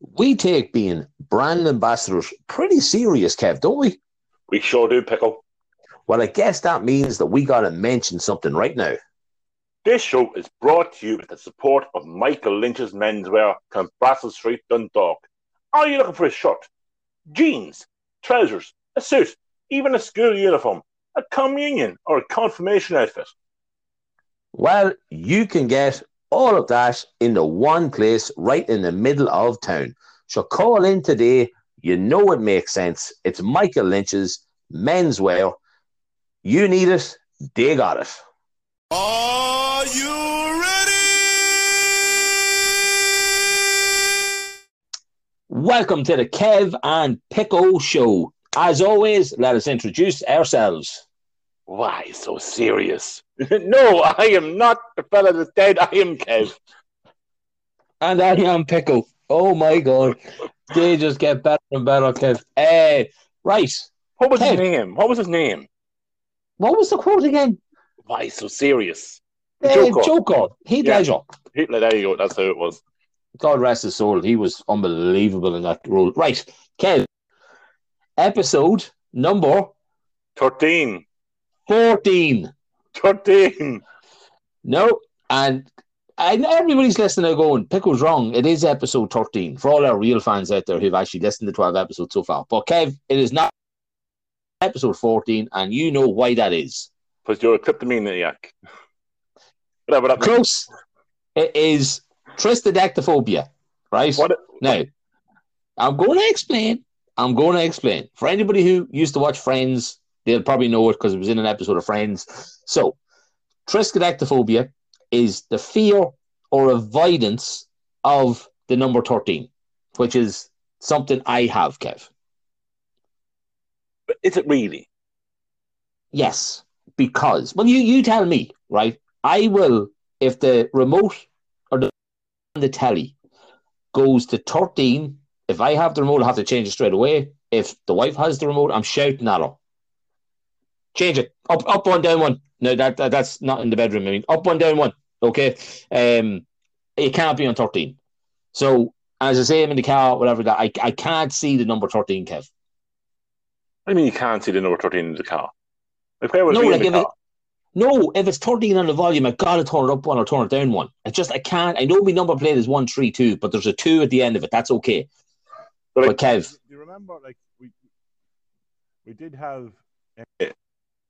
We take being brand ambassadors pretty serious, Kev, don't we? We sure do, Pickle. Well, I guess that means that we got to mention something right now. This show is brought to you with the support of Michael Lynch's Menswear, Clonbrassil Street, Dundalk. Are you looking for a shirt, jeans, trousers, a suit, even a school uniform, a communion, or a confirmation outfit? Well, you can get all of that in the one place right in the middle of town. So call in today. You know it makes sense. It's Michael Lynch's menswear. You need it, they got it. Are you ready? Welcome to the Kev and Pico show. As always, let us introduce ourselves. Why so serious? no, I am not the fella that's dead. I am Kev. And I am Pickle. Oh my god. They just get better and better, Kev. Uh, right. What was Kev. his name? What was his name? What was the quote again? Why so serious? Uh, Joker. Joker. Heath Yeah. Ledger. Hitler, there you go. That's how it was. God rest his soul. He was unbelievable in that role. Right. Kev. Episode number 13. 14. 13. No. And and everybody's listening are going, Pickle's wrong. It is episode 13 for all our real fans out there who've actually listened to 12 episodes so far. But Kev, it is not episode 14, and you know why that is. Because you're a kleptomaniac. Whatever that. Close. It is tristodectophobia, right? What, Now, I'm going to explain. I'm going to explain. For anybody who used to watch Friends, they'll probably know it because it was in an episode of Friends. So, triskaidectophobia is the fear or avoidance of the number 13, which is something I have, Kev. but is it really? Yes, because well, you you tell me, right? I will if the remote or the, the telly goes to thirteen. If I have the remote, I have to change it straight away. If the wife has the remote, I'm shouting at her. Change it up, up one, down one. No, that, that that's not in the bedroom. I mean, up one, down one. Okay, um, it can't be on thirteen. So as I say, I'm in the car, whatever that I I can't see the number thirteen, Kev. I mean, you can't see the number 13 in the car. Like, where was No, like in if the it, no, if it's 13 on the volume, I gotta turn it up one or turn it down one. I just I can't. I know my number plate is one three two, but there's a two at the end of it. That's okay. But, But like, Kev, Do you remember, like we we did have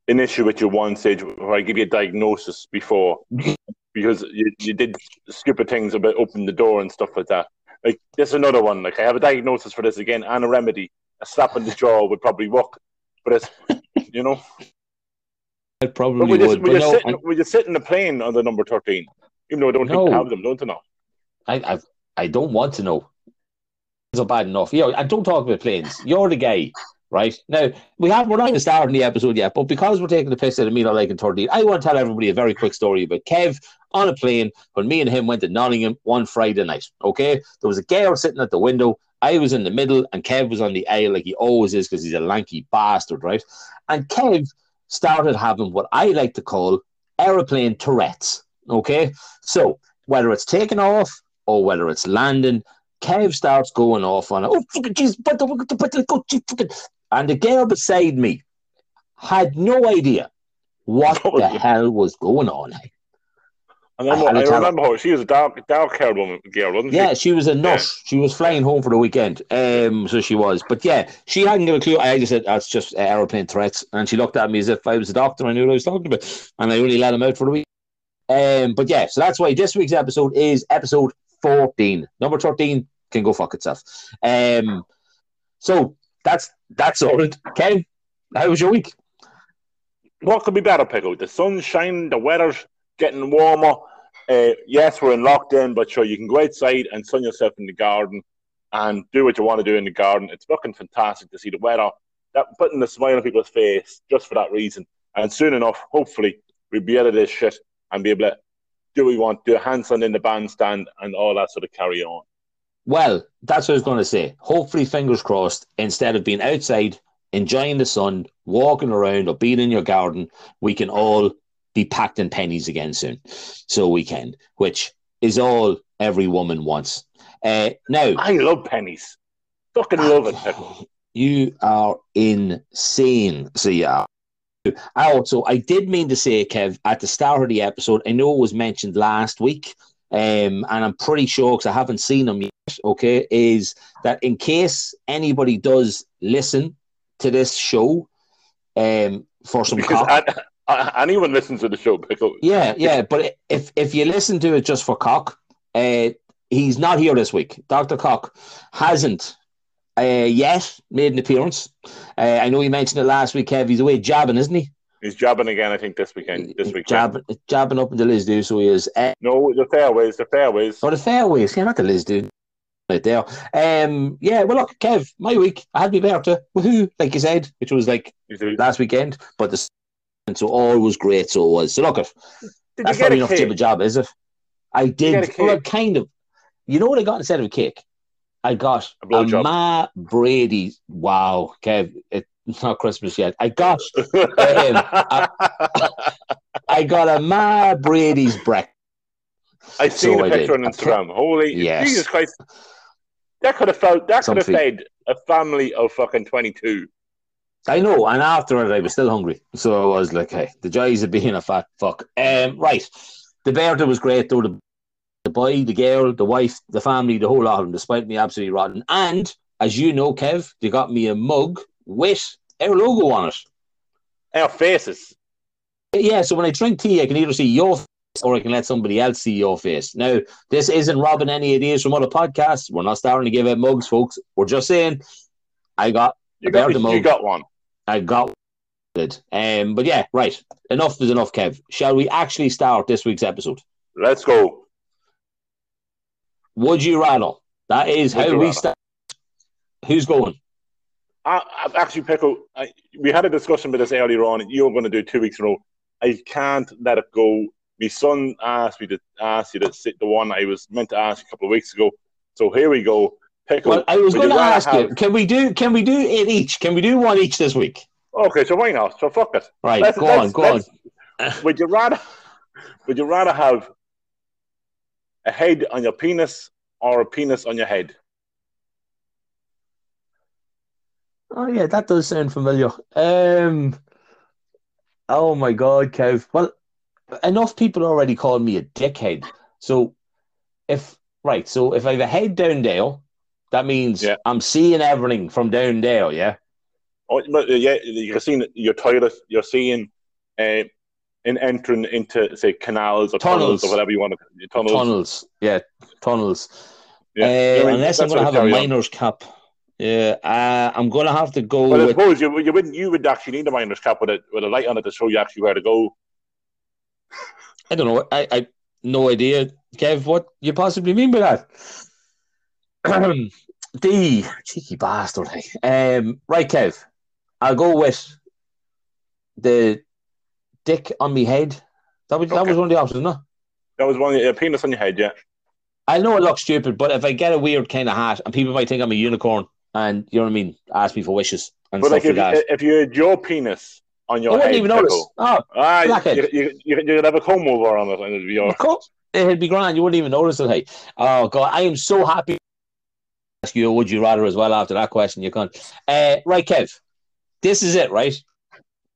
an issue with your one stage where I give you a diagnosis before because you, you did stupid things about opening the door and stuff like that. Like there's another one. Like I have a diagnosis for this again and a remedy. A slap in the jaw would probably work, but it's you know. I But probably we just would. we But just no, sit we just sit in the plane on the number thirteen, even though I don't think No. they have them. Don't you know? I, I I don't want to know. It's not bad enough. Yeah, and don't talk about planes. You're the guy, right? Now we have we're not even starting the episode yet, but because we're taking the piss out of me not liking 13, I want to tell everybody a very quick story about Kev on a plane when me and him went to Nottingham one Friday night. Okay, there was a girl sitting at the window. I was in the middle, and Kev was on the aisle like he always is because he's a lanky bastard, right? And Kev started having what I like to call aeroplane Tourette's. Okay, so whether it's taking off or whether it's landing, Kev starts going off on, oh, fucking jeez, but the, but the, go, fucking. And the girl beside me had no idea what the it? hell was going on. And I I, remember her. She was a dark dark haired woman girl, wasn't she? Yeah, she? was a nurse. She was flying home for the weekend. Um, so she was. But yeah, she hadn't got a clue. I just said, that's just uh, aeroplane threats. And she looked at me as if I was a doctor. I knew what I was talking about. And I only let him out for the week. Um, but yeah, so that's why this week's episode is episode 14. Number 13 can go fuck itself. Um, so that's that's all. it. Ken, how was your week? What could be better, Pickle? The sun's shining, the weather's getting warmer. Uh, yes, we're in lockdown, but sure, you can go outside and sun yourself in the garden and do what you want to do in the garden. It's looking fantastic to see the weather. That putting a smile on people's face just for that reason. And soon enough, hopefully, we'll be out of this shit and be able to do what we want, do a handstand in the bandstand and all that sort of carry on. Well, that's what I was going to say. Hopefully, fingers crossed, instead of being outside, enjoying the sun, walking around, or being in your garden, we can all be packed in pennies again soon. So we can, which is all every woman wants. Uh, now, I love pennies. Fucking love it, you are insane. So yeah. I also I did mean to say, Kev, at the start of the episode, I know it was mentioned last week, um, and I'm pretty sure because I haven't seen them yet. Okay, is that in case anybody does listen to this show, um, for some Because cock, an- uh, anyone listens to the show, Pickle. yeah, yeah. But if if you listen to it just for cock, uh, he's not here this week. Doctor Cock hasn't uh, yet made an appearance. Uh, I know you mentioned it last week, Kev. He's away jabbing, isn't he? He's jabbing again, I think, this weekend. This weekend. Jabbing, jabbing up into Liz do, so he is. Uh, No, the fairways, the fairways. or the fairways, yeah, not the Liz do. Right there. Um, yeah, well, look, Kev, my week, I had me birthday, woohoo, like you said, which was like You do- last weekend, but the and so all was great, so it was. So look, Did that's get probably a enough jib a job, is it? I did. Well, kind of. You know what I got instead of a cake? I got A a, blowjob. Ma Brady. Wow, Kev, it's not Christmas yet. I got, I got a Ma Brady's breakfast. I seen So the I picture did. on Instagram. Holy Yes. Jesus Christ! That could have felt. That could have fed a family of fucking twenty-two. I know, and after it, I was still hungry. So I was like, hey, the joys of being a fat fuck. Um, right. The birthday was great, though. The, the boy, the girl, the wife, the family, the whole lot of them, despite me absolutely rotten. And, as you know, Kev, they got me a mug with our logo on it. Our faces. Yeah, so when I drink tea, I can either see your or I can let somebody else see your face. Now, this isn't robbing any ideas from other podcasts. We're not starting to give out mugs, folks. We're just saying I got You got, you got one. I got it. Um, but yeah, right. Enough is enough, Kev. Shall we actually start this week's episode? Let's go. Would you rather? That is Would how we rather. start. Who's going? I, I actually, Pickle. I, we had a discussion with this earlier on. You're going to do two weeks in a row. I can't let it go. My son asked me to ask you to sit the one I was meant to ask a couple of weeks ago. So here we go. Pickle. Well, I was going to ask you. Can we do? Can we do it each? Can we do one each this week? Okay, so why not? So fuck it. Right. Let's- go let's- on. Go on. Would you rather? Would you rather have a head on your penis or a penis on your head? Oh yeah, that does sound familiar. Um. Oh my God, Kev. Well, enough people already call me a dickhead. So, if right, so if I have a head down there, that means Yeah. I'm seeing everything from down there. Yeah. Oh, but, uh, yeah, you're seeing your toilet. You're seeing uh, in entering into say canals or tunnels, Tunnels. or whatever you want to tunnels. Tunnels, yeah, tunnels. Yeah. Uh, I mean, unless I'm going to have a miner's cap. Yeah, uh, I'm going to have to go But I with. suppose you, you wouldn't. You would actually need a miner's cap with a with a light on it to show you actually where to go. I don't know. I, I no idea, Kev. What you possibly mean by that? the cheeky bastard. Um, right, Kev. I'll go with the dick on me head. That was that was one of the options, no? That was one. A penis on your head. Yeah. I know it looks stupid, but if I get a weird kind of hat, and people might think I'm a unicorn, and you know what I mean, ask me for wishes and But stuff like like, if, that. if you had your penis on your I wouldn't even notice. Oh, ah, you, Blackhead. you, you, you'd have a comb over on it, and it'd be your. Of course, it'd be grand. You wouldn't even notice it. Hey, oh god, I am so happy. Ask you, would you rather as well after that question? You can. Uh, right, Kev. This is it, right?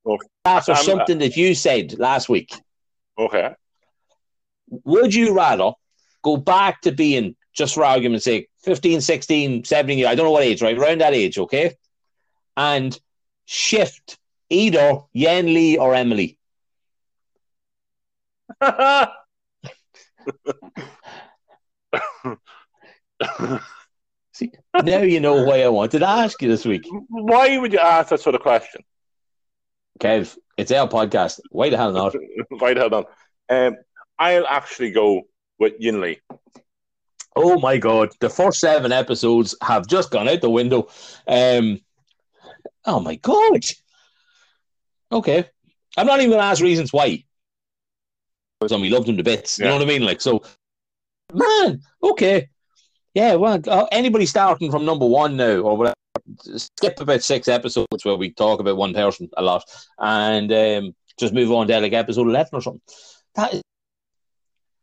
Okay. After I'm- something that you said last week, Okay. would you rather go back to being, just for argument's sake, 15, 16, 17 years, I don't know what age, right? Around that age, okay? And shift either Yen Lee or Emily. See, now you know why I wanted to ask you this week. Why would you ask that sort of question? Kev, it's our podcast. Why the hell not? Right, hold on. Um, I'll actually go with Yinli. Oh my god, the first seven episodes have just gone out the window. Um, oh my god. Okay, I'm not even going to ask reasons why. Because we loved him to bits. You know what I mean? Like so, man. Okay, yeah. Well, uh, anybody starting from number one now or whatever, skip about six episodes where we talk about one person a lot, and um, just move on to like episode eleven or something. That is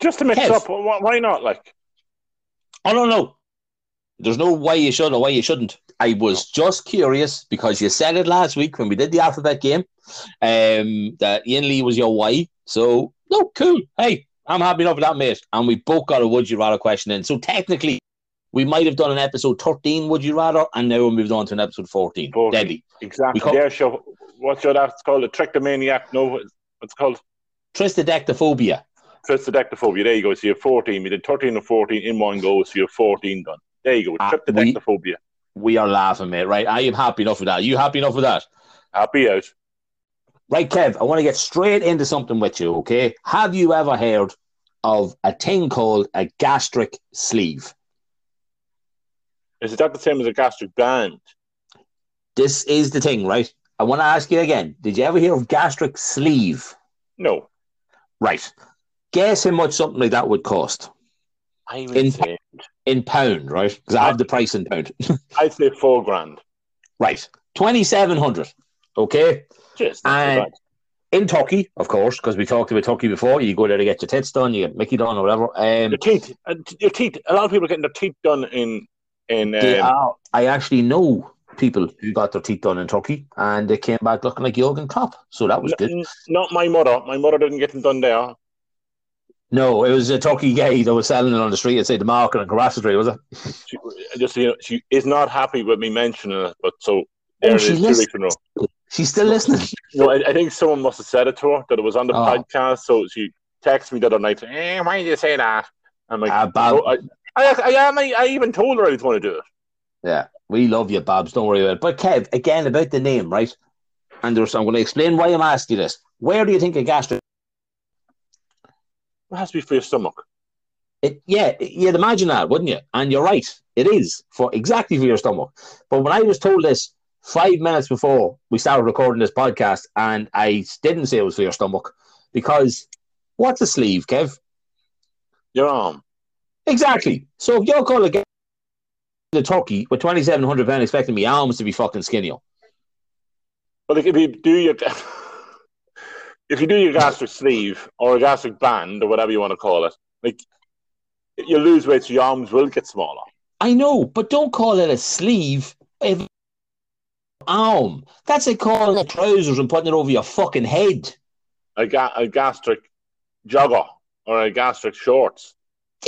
Just to mix Kev. up. Why not? Like, I don't know. There's no why you should or why you shouldn't. I was just curious because you said it last week when we did the alphabet game um, that Ian Lee was your why. So, no, cool. Hey, I'm happy enough with that, mate. And we both got a would you rather question in. So, technically, we might have done an episode 13 would you rather, and now we moved on to an episode 14. 14. Deadly. exactly. We co- yeah, sure. What's your that's called? A trichomaniac? No, what's it's called? Tristodectophobia. Tristodectophobia. There you go. So you have 14. We did 13 and 14 in one go, so you have 14 done. There you go. Ah, Tristodectophobia. We are laughing, mate, right? I am happy enough with that. Are you happy enough with that? Happy out. Right, Kev, I want to get straight into something with you, okay? Have you ever heard of a thing called a gastric sleeve? Is that the same as a gastric band? This is the thing, right? I want to ask you again. Did you ever hear of gastric sleeve? No. Right. Guess how much something like that would cost I In- would say, in pound, right? Because I have the price in pound. I'd say four grand. right. 2700 okay? Just And in Turkey, of course, because we talked about Turkey before. You go there to get your tits done, you get Mickey done or whatever. Um, Your teeth. uh, Your teeth. A lot of people are getting their teeth done in in. Um, are, I actually know people who got their teeth done in Turkey and they came back looking like Jurgen Klopp. So that was good. not my mother. My mother didn't get them done there. No, it was a Turkey guy that was selling it on the street at say the market and in Carassery, was it? She, just you know, she is not happy with me mentioning it, but so there Oh, it she is, two weeks in a row. She's still listening. No, I, I think someone must have said it to her that it was on the Oh. podcast. So she texted me the other night, eh, "Why did you say that?" I'm like, Ah, Bob. oh, I, I, I, I, I even told her I was going to do it. Yeah, we love you, Babs. Don't worry about it. But Kev, again about the name, right? And there's, I'm going to explain why I'm asking you this. Where do you think a gastric? It has to be for your stomach. It, yeah, you'd imagine that, wouldn't you? And you're right. It is for exactly for your stomach. But when I was told this five minutes before we started recording this podcast, and I didn't say it was for your stomach because what's a sleeve, Kev? Your arm. Exactly. So if you're calling a the turkey with twenty seven hundred pound expecting me arms to be fucking skinny, But like if you do your if you do your gastric sleeve or a gastric band or whatever you want to call it, like you lose weight, so your arms will get smaller. I know, but don't call it a sleeve. If arm, that's like calling it trousers and putting it over your fucking head. A, ga- a gastric jogger or a gastric shorts.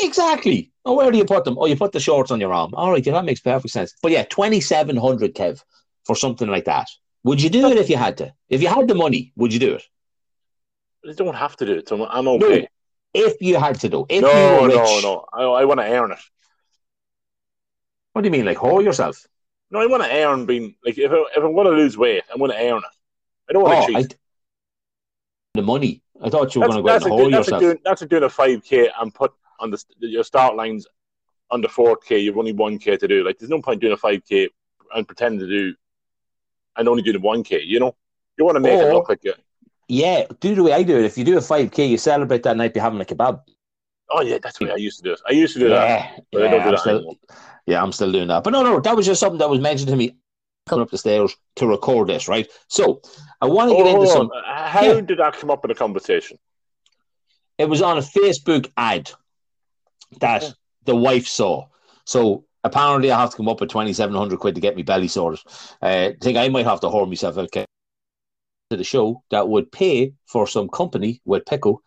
Exactly. Oh, where do you put them? Oh, you put the shorts on your arm. All right, yeah, that makes perfect sense. But yeah, twenty seven hundred, Kev, for something like that. Would you do it if you had to? If you had the money, would you do it? You don't have to do it, so I'm okay. No, If you had to, though. If you No, rich, no, no. I, I want to earn it. What do you mean, like whore yourself? No, I want to earn being like if I, if I'm going to lose weight, I'm going to earn it. I don't want Oh, to cheat. I, the money. I thought you were going to go and like, like yourself. doing, that's like doing a five k and put on the your start lines under four k. You've only one k to do. Like there's no point doing a five k and pretending to do and only doing one k. You know, you want to make it look like you. Yeah, do the way I do it. If you do a five k, you celebrate that night by having a kebab. Oh yeah, that's the way I used to do it. I used to do that. Yeah, I yeah, don't do I'm that still, anymore. yeah, I'm still doing that. But no, no, that was just something that was mentioned to me coming up the stairs to record this, right? So I want to get Oh, into some. How Yeah. did that come up in a conversation? It was on a Facebook ad that Okay. the wife saw. So apparently, I have to come up with twenty seven hundred quid to get me belly sorted. Uh, I think I might have to whore myself out Kev, to the show that would pay for some company with Pickle.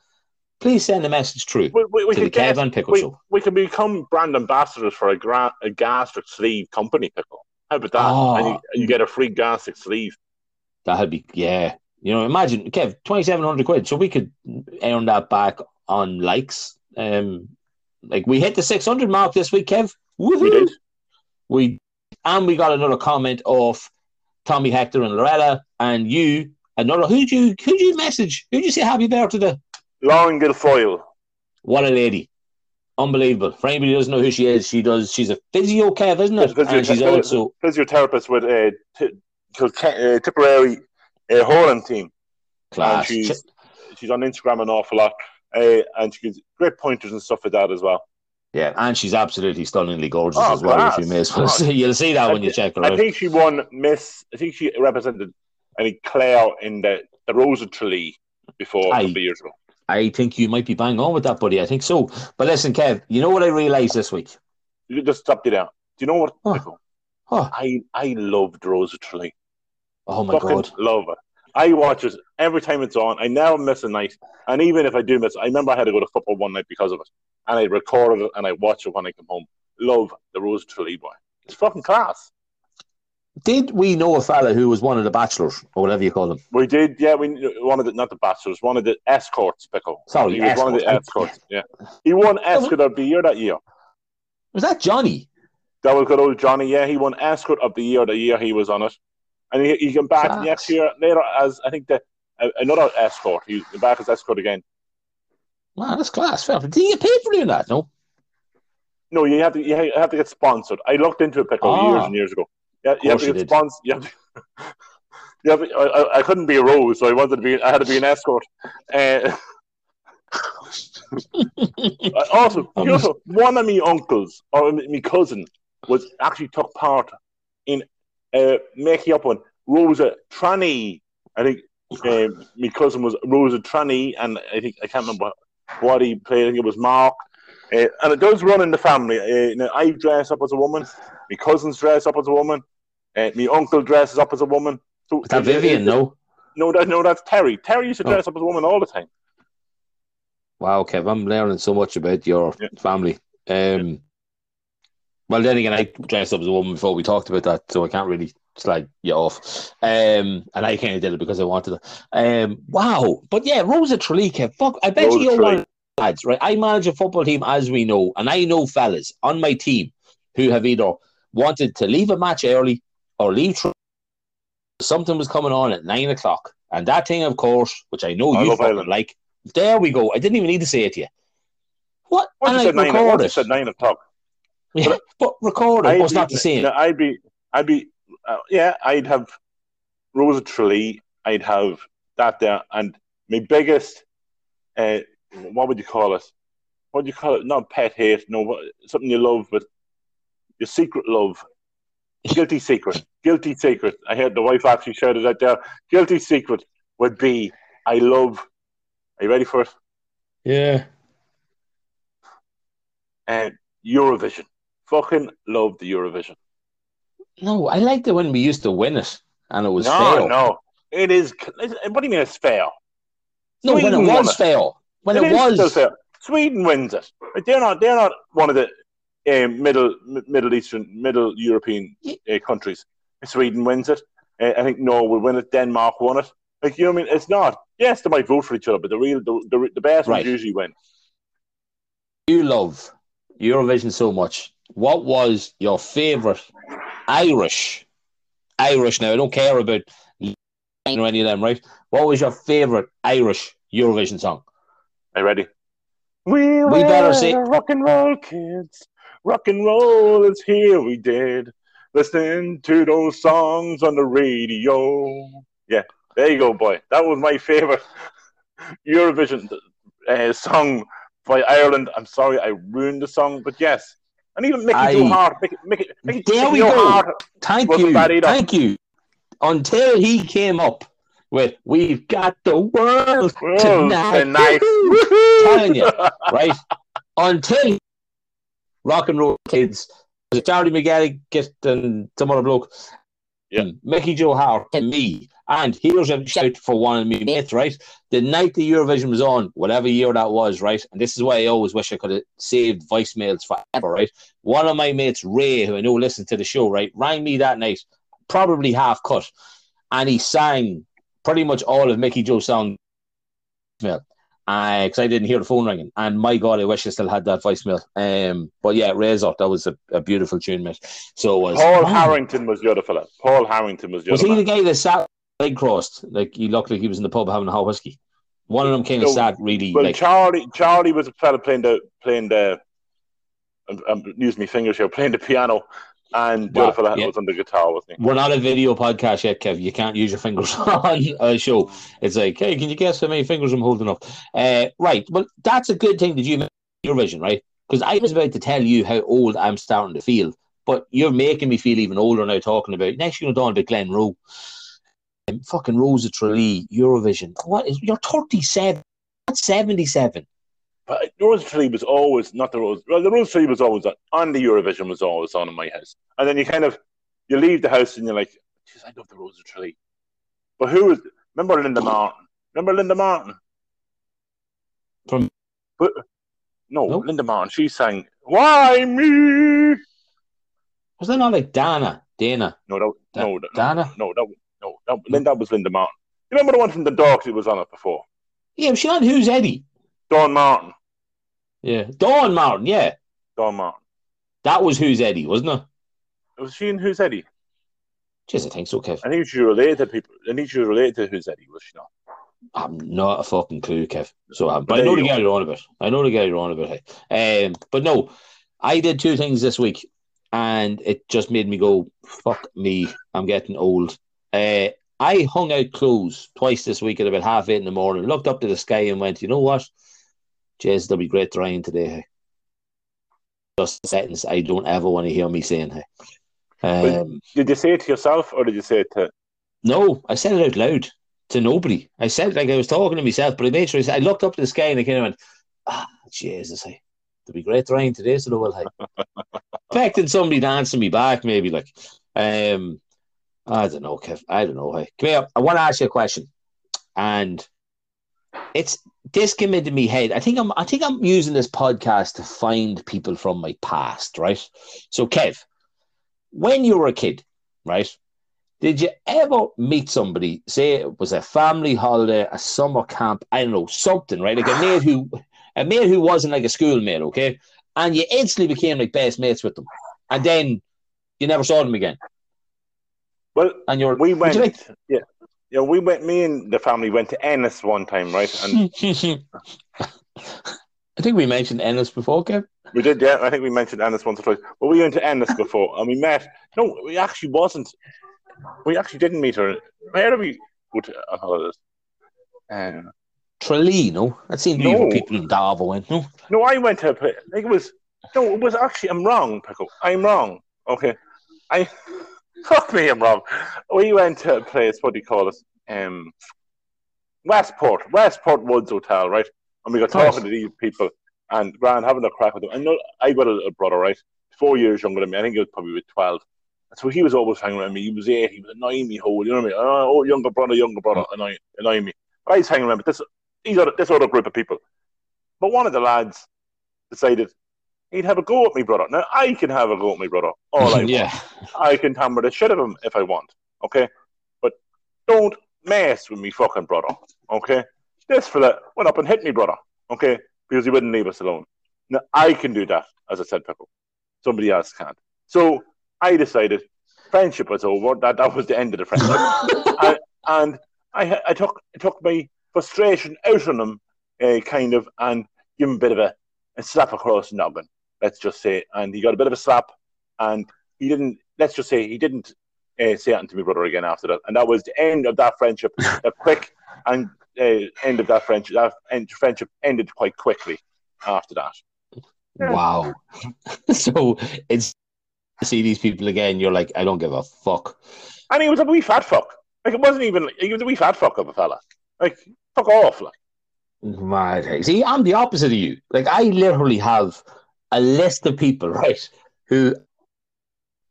Please send a message through We, we, we to the get, Kev and Pickle we, show. we can become brand ambassadors for a, gra- a gastric sleeve company pickle. How about that? Oh. And, you, and you get a free gastric sleeve. That'd be yeah. You know, imagine Kev twenty seven hundred quid, so we could earn that back on likes. Um, like we hit the six hundred mark this week, Kev. Woohoo! We did. We and we got another comment of Tommy Hector and Lorella, and you another. Who'd you who'd you message? Who'd you say happy birthday to? Lauren Guilfoyle. What a lady! Unbelievable. For anybody who doesn't know who she is, she does. She's a physio, Kev, isn't it? Physio- and she's physio- also physiotherapist with a t- uh, Tipperary uh, hurling team. class. And she's she's on Instagram an awful lot, uh, and she gives great pointers and stuff like that as well. Yeah, and she's absolutely stunningly gorgeous Oh, as well. class. If you may as well, oh. you'll see that I when you check her I out. I think she won Miss. I think she represented any Clare in the the Rose of Tralee before a couple of years ago. I think you might be bang on with that, buddy. I think so. But listen, Kev, you know what I realised this week? You just stopped it out. Do you know what? Oh. Oh, I I loved Rose of Tralee. oh my Fucking God. love it. I watch it every time it's on. I never miss a night. And even if I do miss, I remember I had to go to football one night because of it. And I recorded it and I watch it when I come home. Love the Rose of Tralee boy. It's fucking class. Did we know a fella who was one of the bachelors, or whatever you call them? We did, yeah. We one of the not the bachelors, one of the escorts, Pickle. Sorry, he was one of the escorts. Yeah, he won escort of the year that year. Was that Johnny? That was good old Johnny. Yeah, he won escort of the year the year he was on it, and he, he came back next year later as I think the uh, another escort. He back as escort again. Man, that's class. Did he get paid for doing that? No. No, you have to you have to get sponsored. I looked into it Pickle Ah. years and years ago. Yeah, you have to get did. sponsored. You have to. You have to, I, I- couldn't be a rose, so I wanted to be. I had to be an escort. Uh, Uh, also, Um, also, one of my uncles or me cousin was actually took part in uh, making up one Rosa Tranny. I think um, my cousin was Rosa Tranny, and I think I can't remember what he played. I think it was Mark. Uh, and it does run in the family. Uh, now, I dress up as a woman. My cousins dress up as a woman. Uh, my uncle dresses up as a woman. So, Was that Vivian? No. No, that, no, that's Terry. Terry used to Oh. dress up as a woman all the time. Wow, Kev, I'm learning so much about your Yeah. family. Um, Well, then again, I dressed up as a woman before we talked about that, so I can't really slag you off. Um, and I kind of did it because I wanted to. Um, wow, but yeah, Rose of Tralee, Kev, fuck, I bet Rosa you you're Tralee. one of the lads, right? I manage a football team, as we know, and I know fellas on my team who have either wanted to leave a match early or leave. Something was coming on at nine o'clock, and that thing, of course, which I know I you fucking like. There we go. I didn't even need to say it to you. What? Once and you I said nine, you said nine o'clock. Yeah, but I'd was not the same. no, I'd be, I'd be, uh, yeah, I'd have Rose of Tralee, I'd have that there, and my biggest, uh, what would you call it? What do you call it? Not pet hate, no, something you love, but your secret love, guilty secret, guilty secret. I heard the wife actually shouted out there. Guilty secret would be, I love. Are you ready for it? Yeah. Uh, Eurovision. Fucking love the Eurovision. No, I liked it when we used to win it and it was no, fair. no, it is. What do you mean it's fair? No, when it was it. fair. When it, was fair. Sweden wins it. They're not. They're not one of the um, middle Middle Eastern, Middle European uh, countries. Sweden wins it. Uh, I think Norway will win it. Denmark won it. Like you know, what I mean, it's not. Yes, they might vote for each other, but the real, the, the, the best Right. ones usually win. you love Eurovision so much. What was your favourite Irish? Irish now, I don't care about or any of them, right? What was your favourite Irish Eurovision song? Are you ready? We, We better say- rock and roll kids. Rock and roll is here. We did Listen to those songs on the radio. Yeah, there you go, boy. That was my favorite Eurovision uh, song by Ireland. I'm sorry I ruined the song, but yes. And even Mickey I- Joe Harte. Make it, make it, make it, There Mickey we go. Harte. Thank you. Thank you. Until he came up with We've Got the World Well, Tonight. tonight. Telling you, right? Until rock and roll kids, was it Charlie McGarry and some other bloke? Yeah. Hmm. Mickey Joe Harte and me. And here's a shout for one of my mates, right? The night the Eurovision was on, whatever year that was, right? And this is why I always wish I could have saved voicemails forever, right? One of my mates, Ray, who I know listened to the show, right, rang me that night, probably half cut, and he sang pretty much all of Mickey Joe's song voicemail. Because I didn't hear the phone ringing, and my God, I wish I still had that voicemail. Um, but yeah, Razor, that was a, a beautiful tune, mate. So it was Paul Man, Harrington was the other fella. Paul Harrington was the Was he man. the guy that sat leg crossed? Like he looked like he was in the pub having a hot whiskey. One of them kind of No, sat really Well, like Charlie, Charlie was a fella playing the playing the. I'm, I'm using my fingers here, playing the piano, and Wow, fella yeah. was on the guitar with me. We're not a video podcast yet, Kev. You can't use your fingers on a show. It's like, hey, can you guess how many fingers I'm holding up? Uh, right. Well, that's a good thing that you your vision, right? Because I was about to tell you how old I'm starting to feel, but you're making me feel even older now talking about. Next, you're going about Glenroe. Um, fucking Rose of Tralee, Eurovision. What is you're 37? That's 77. But the Rose Tree was always not the Rose. Well, the Rose Tree was always on, on the Eurovision was always on in my house, and then you kind of you leave the house and you're like, "Jeez, I love the Rose Tree." But who was? Remember Linda Martin? Remember Linda Martin? From But no, No. Linda Martin. She sang "Why Me." was that not like Dana? Dana? No, that, Da- no, that, Dana? no, no, that, no, that, Linda was Linda Martin. You remember the one from the Dogs who was on it before? Yeah, was she on Who's Eddie? Dawn Martin. Yeah. Dawn Martin, yeah. Dawn Martin. That was Who's Eddie, wasn't it? Was she in Who's Eddie? Jeez, I think so, Kev. I think she was related to people. I think she was related to Who's Eddie, was she not? I'm not a fucking clue, Kev. So, um, but There I know you the guy you're on about. I know the guy you're on about. hey. Um, but no, I did two things this week, and it just made me go, "Fuck me, I'm getting old." Uh, I hung out clothes twice this week at about half eight in the morning. Looked up to the sky and went, "You know what? Jeez, there'll be great rain today." Hey. Just a sentence I don't ever want to hear me saying. Hey. Um, Did you say it to yourself or did you say it to? no, I said it out loud to nobody. I said it like I was talking to myself, but I made sure I, said, I looked up to the sky and I kind of went, ah, Jesus, hey, there'll be great rain today, so there will, hey. Expecting somebody to answer me back, maybe, like, um, I don't know, Kev. I don't know, hey. Come here, I want to ask you a question. And it's, this came into me head. I think I'm, I think I'm using this podcast to find people from my past, right? So, Kev, when you were a kid, right? Did you ever meet somebody, say it was a family holiday, a summer camp, I don't know, something, right? Like a mate who a mate who wasn't like a schoolmate, okay? And you instantly became like best mates with them. And then you never saw them again. Well, And you're we went. you like- Yeah, yeah. We went. Me and the family went to Ennis one time, right? And I think we mentioned Ennis before, Kev. we did. Yeah, I think we mentioned Ennis once or twice. But we went to Ennis before, and we met. No, we actually wasn't. We actually didn't meet her. Where did we go to on holidays? Tralee, no? That seemed to No. people in Darvo went, no? no, I went to. Like it was. No, it was actually. I'm wrong, Pickle. I'm wrong. Okay, I. Fuck me, I'm wrong. We went to a place. What do you call it? Um, Westport, Westport Woods Hotel, right? And we got talking to these people and Grand having a crack with them. I know I got a little brother, right? Four years younger than me. I think he was probably with twelve. So he was always hanging around me. He was eight. He was annoying me whole. You know what I mean? Oh, oh, younger brother, younger brother, annoying, annoying me. But I was hanging around with this, these other, this other group of people. But one of the lads decided he'd have a go at me brother. Now I can have a go at me brother all I want. yeah. I can hammer the shit out of him if I want. Okay, but don't mess with me fucking brother. Okay, this fella went up and hit me brother. Okay, because he wouldn't leave us alone. Now I can do that, as I said, Pickle. Somebody else can't. So I decided friendship was over. That that was the end of the friendship, and I I took I took my frustration out on him, uh, kind of, and give him a bit of a, a slap across the noggin. Let's just say, and he got a bit of a slap, and he didn't. Let's just say he didn't uh, say anything to my brother again after that, and that was the end of that friendship. a quick and uh, end of that friendship. That end, friendship ended quite quickly after that. Wow. so it's see these people again, you're like, I don't give a fuck. And he was a wee fat fuck. Like it wasn't even. He was a wee fat fuck of a fella. Like fuck off. Like My hey. See, I'm the opposite of you. Like, I literally have a list of people, right, who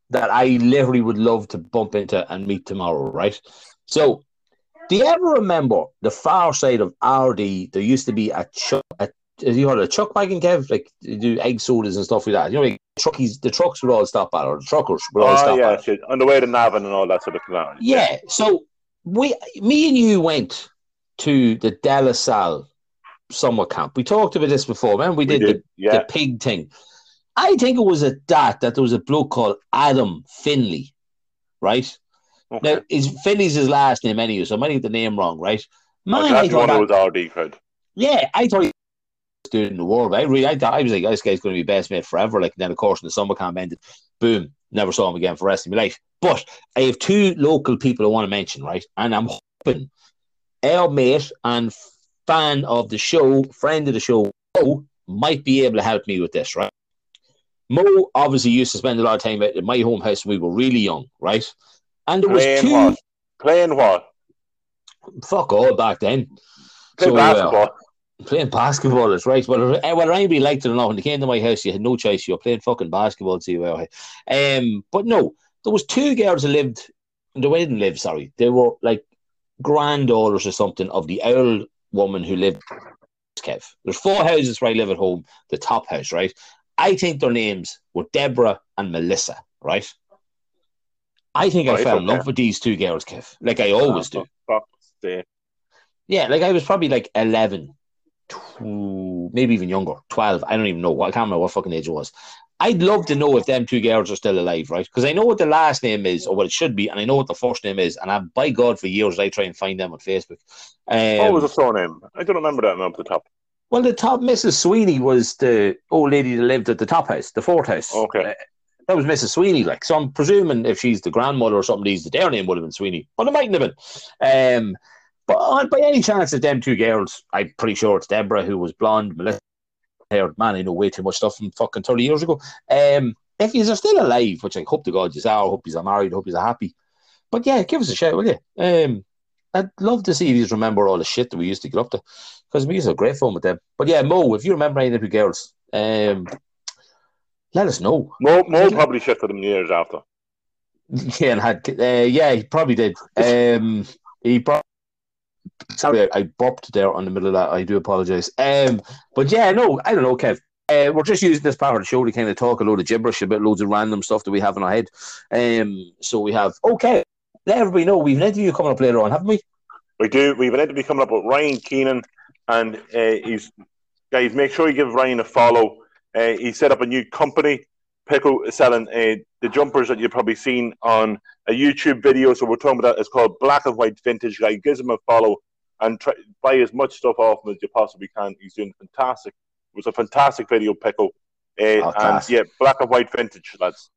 that I literally would love to bump into and meet tomorrow, right? So, do you ever remember the far side of Ardee? There used to be a chuck, a, you heard a chuck wagon, Kev? Like, you do egg sodas and stuff like that. You know, like truckies, the trucks would all stop at, or the truckers would all oh stop yeah, at. shit. on the way to Navan and all that sort of thing. Yeah. So we, me and you went to the De La Salle summer camp. We talked about this before, man. We we did, did. The, yeah. the pig thing. I think it was at that that there was a bloke called Adam Finley, right? Okay. Now, is Finley's his last name anyway, so I might get the name wrong, right? Man, I thought one that, was Ardee crowd. yeah, I thought he was doing in the world. I really, I thought I was like, this guy's going to be best mate forever. Like, then of course, when the summer camp ended, boom, never saw him again for the rest of my life. But I have two local people I want to mention, right? And I'm hoping our mate and fan of the show, friend of the show, Mo, might be able to help me with this, right? Mo obviously used to spend a lot of time at my home house when we were really young, right? And there was two what? Playing what? fuck all back then. Play So, uh, basketball. Playing basketball is right. Well, uh, whether anybody liked it or not, when they came to my house, you had no choice. You were playing fucking basketball, see well. Um, but no, there was two girls that lived. They didn't live. Sorry, they were like granddaughters or something of the old woman who lived. Kev, there's four houses where I live at home. The top house, right? I think their names were Deborah and Melissa, right? I think I Right, fell in okay. love with these two girls, Kev, like I always do. Yeah, like I was probably like 11, tw- maybe even younger, 12. I don't even know. I can't remember what fucking age it was. I'd love to know if them two girls are still alive, right? Because I know what the last name is or what it should be, and I know what the first name is. And I, by God, for years, I try and find them on Facebook. Um, what was the surname? I don't remember that name off the top. well, the top Mrs. Sweeney was the old lady that lived at the top house, the fourth house. Okay. Uh, that was Mrs. Sweeney, like. So I'm presuming if she's the grandmother or something, these their name would have been Sweeney, but it mightn't have been. Um, but uh, by any chance, it's them two girls, I'm pretty sure it's Deborah who was blonde, Melissa haired. Man, I know way too much stuff from fucking 30 years ago. Um, if you are still alive, which I hope to God you are, I hope you're married, I hope you're happy. But yeah, give us a shout, will you? Um, I'd love to see if you remember all the shit that we used to get up to because we used to have great fun with them. But yeah, Mo, if you remember any of the girls, um, let us know. Mo, Mo probably shifted them years after. Yeah, and had uh, yeah, he probably did. Um, he probably. Sorry, I, I burped there on the middle of that. I do apologize. Um, but yeah, no, I don't know, Kev. Uh, we're just using this part of the show to kind of talk a load of gibberish about loads of random stuff that we have in our head. Um, so we have okay. Let everybody know we've an interview coming up later on, haven't we? We do. We've an interview coming up with Ryan Keenan, and uh, he's guys. Make sure you give Ryan a follow. Uh, he set up a new company. Pickle selling uh, the jumpers that you've probably seen on a YouTube video. So we're talking about that. It's called Black and White Vintage. Guy, give him a follow and try, buy as much stuff off him as you possibly can. He's doing fantastic. It was a fantastic video, Pickle. Uh, and yeah, Black and White Vintage, lads.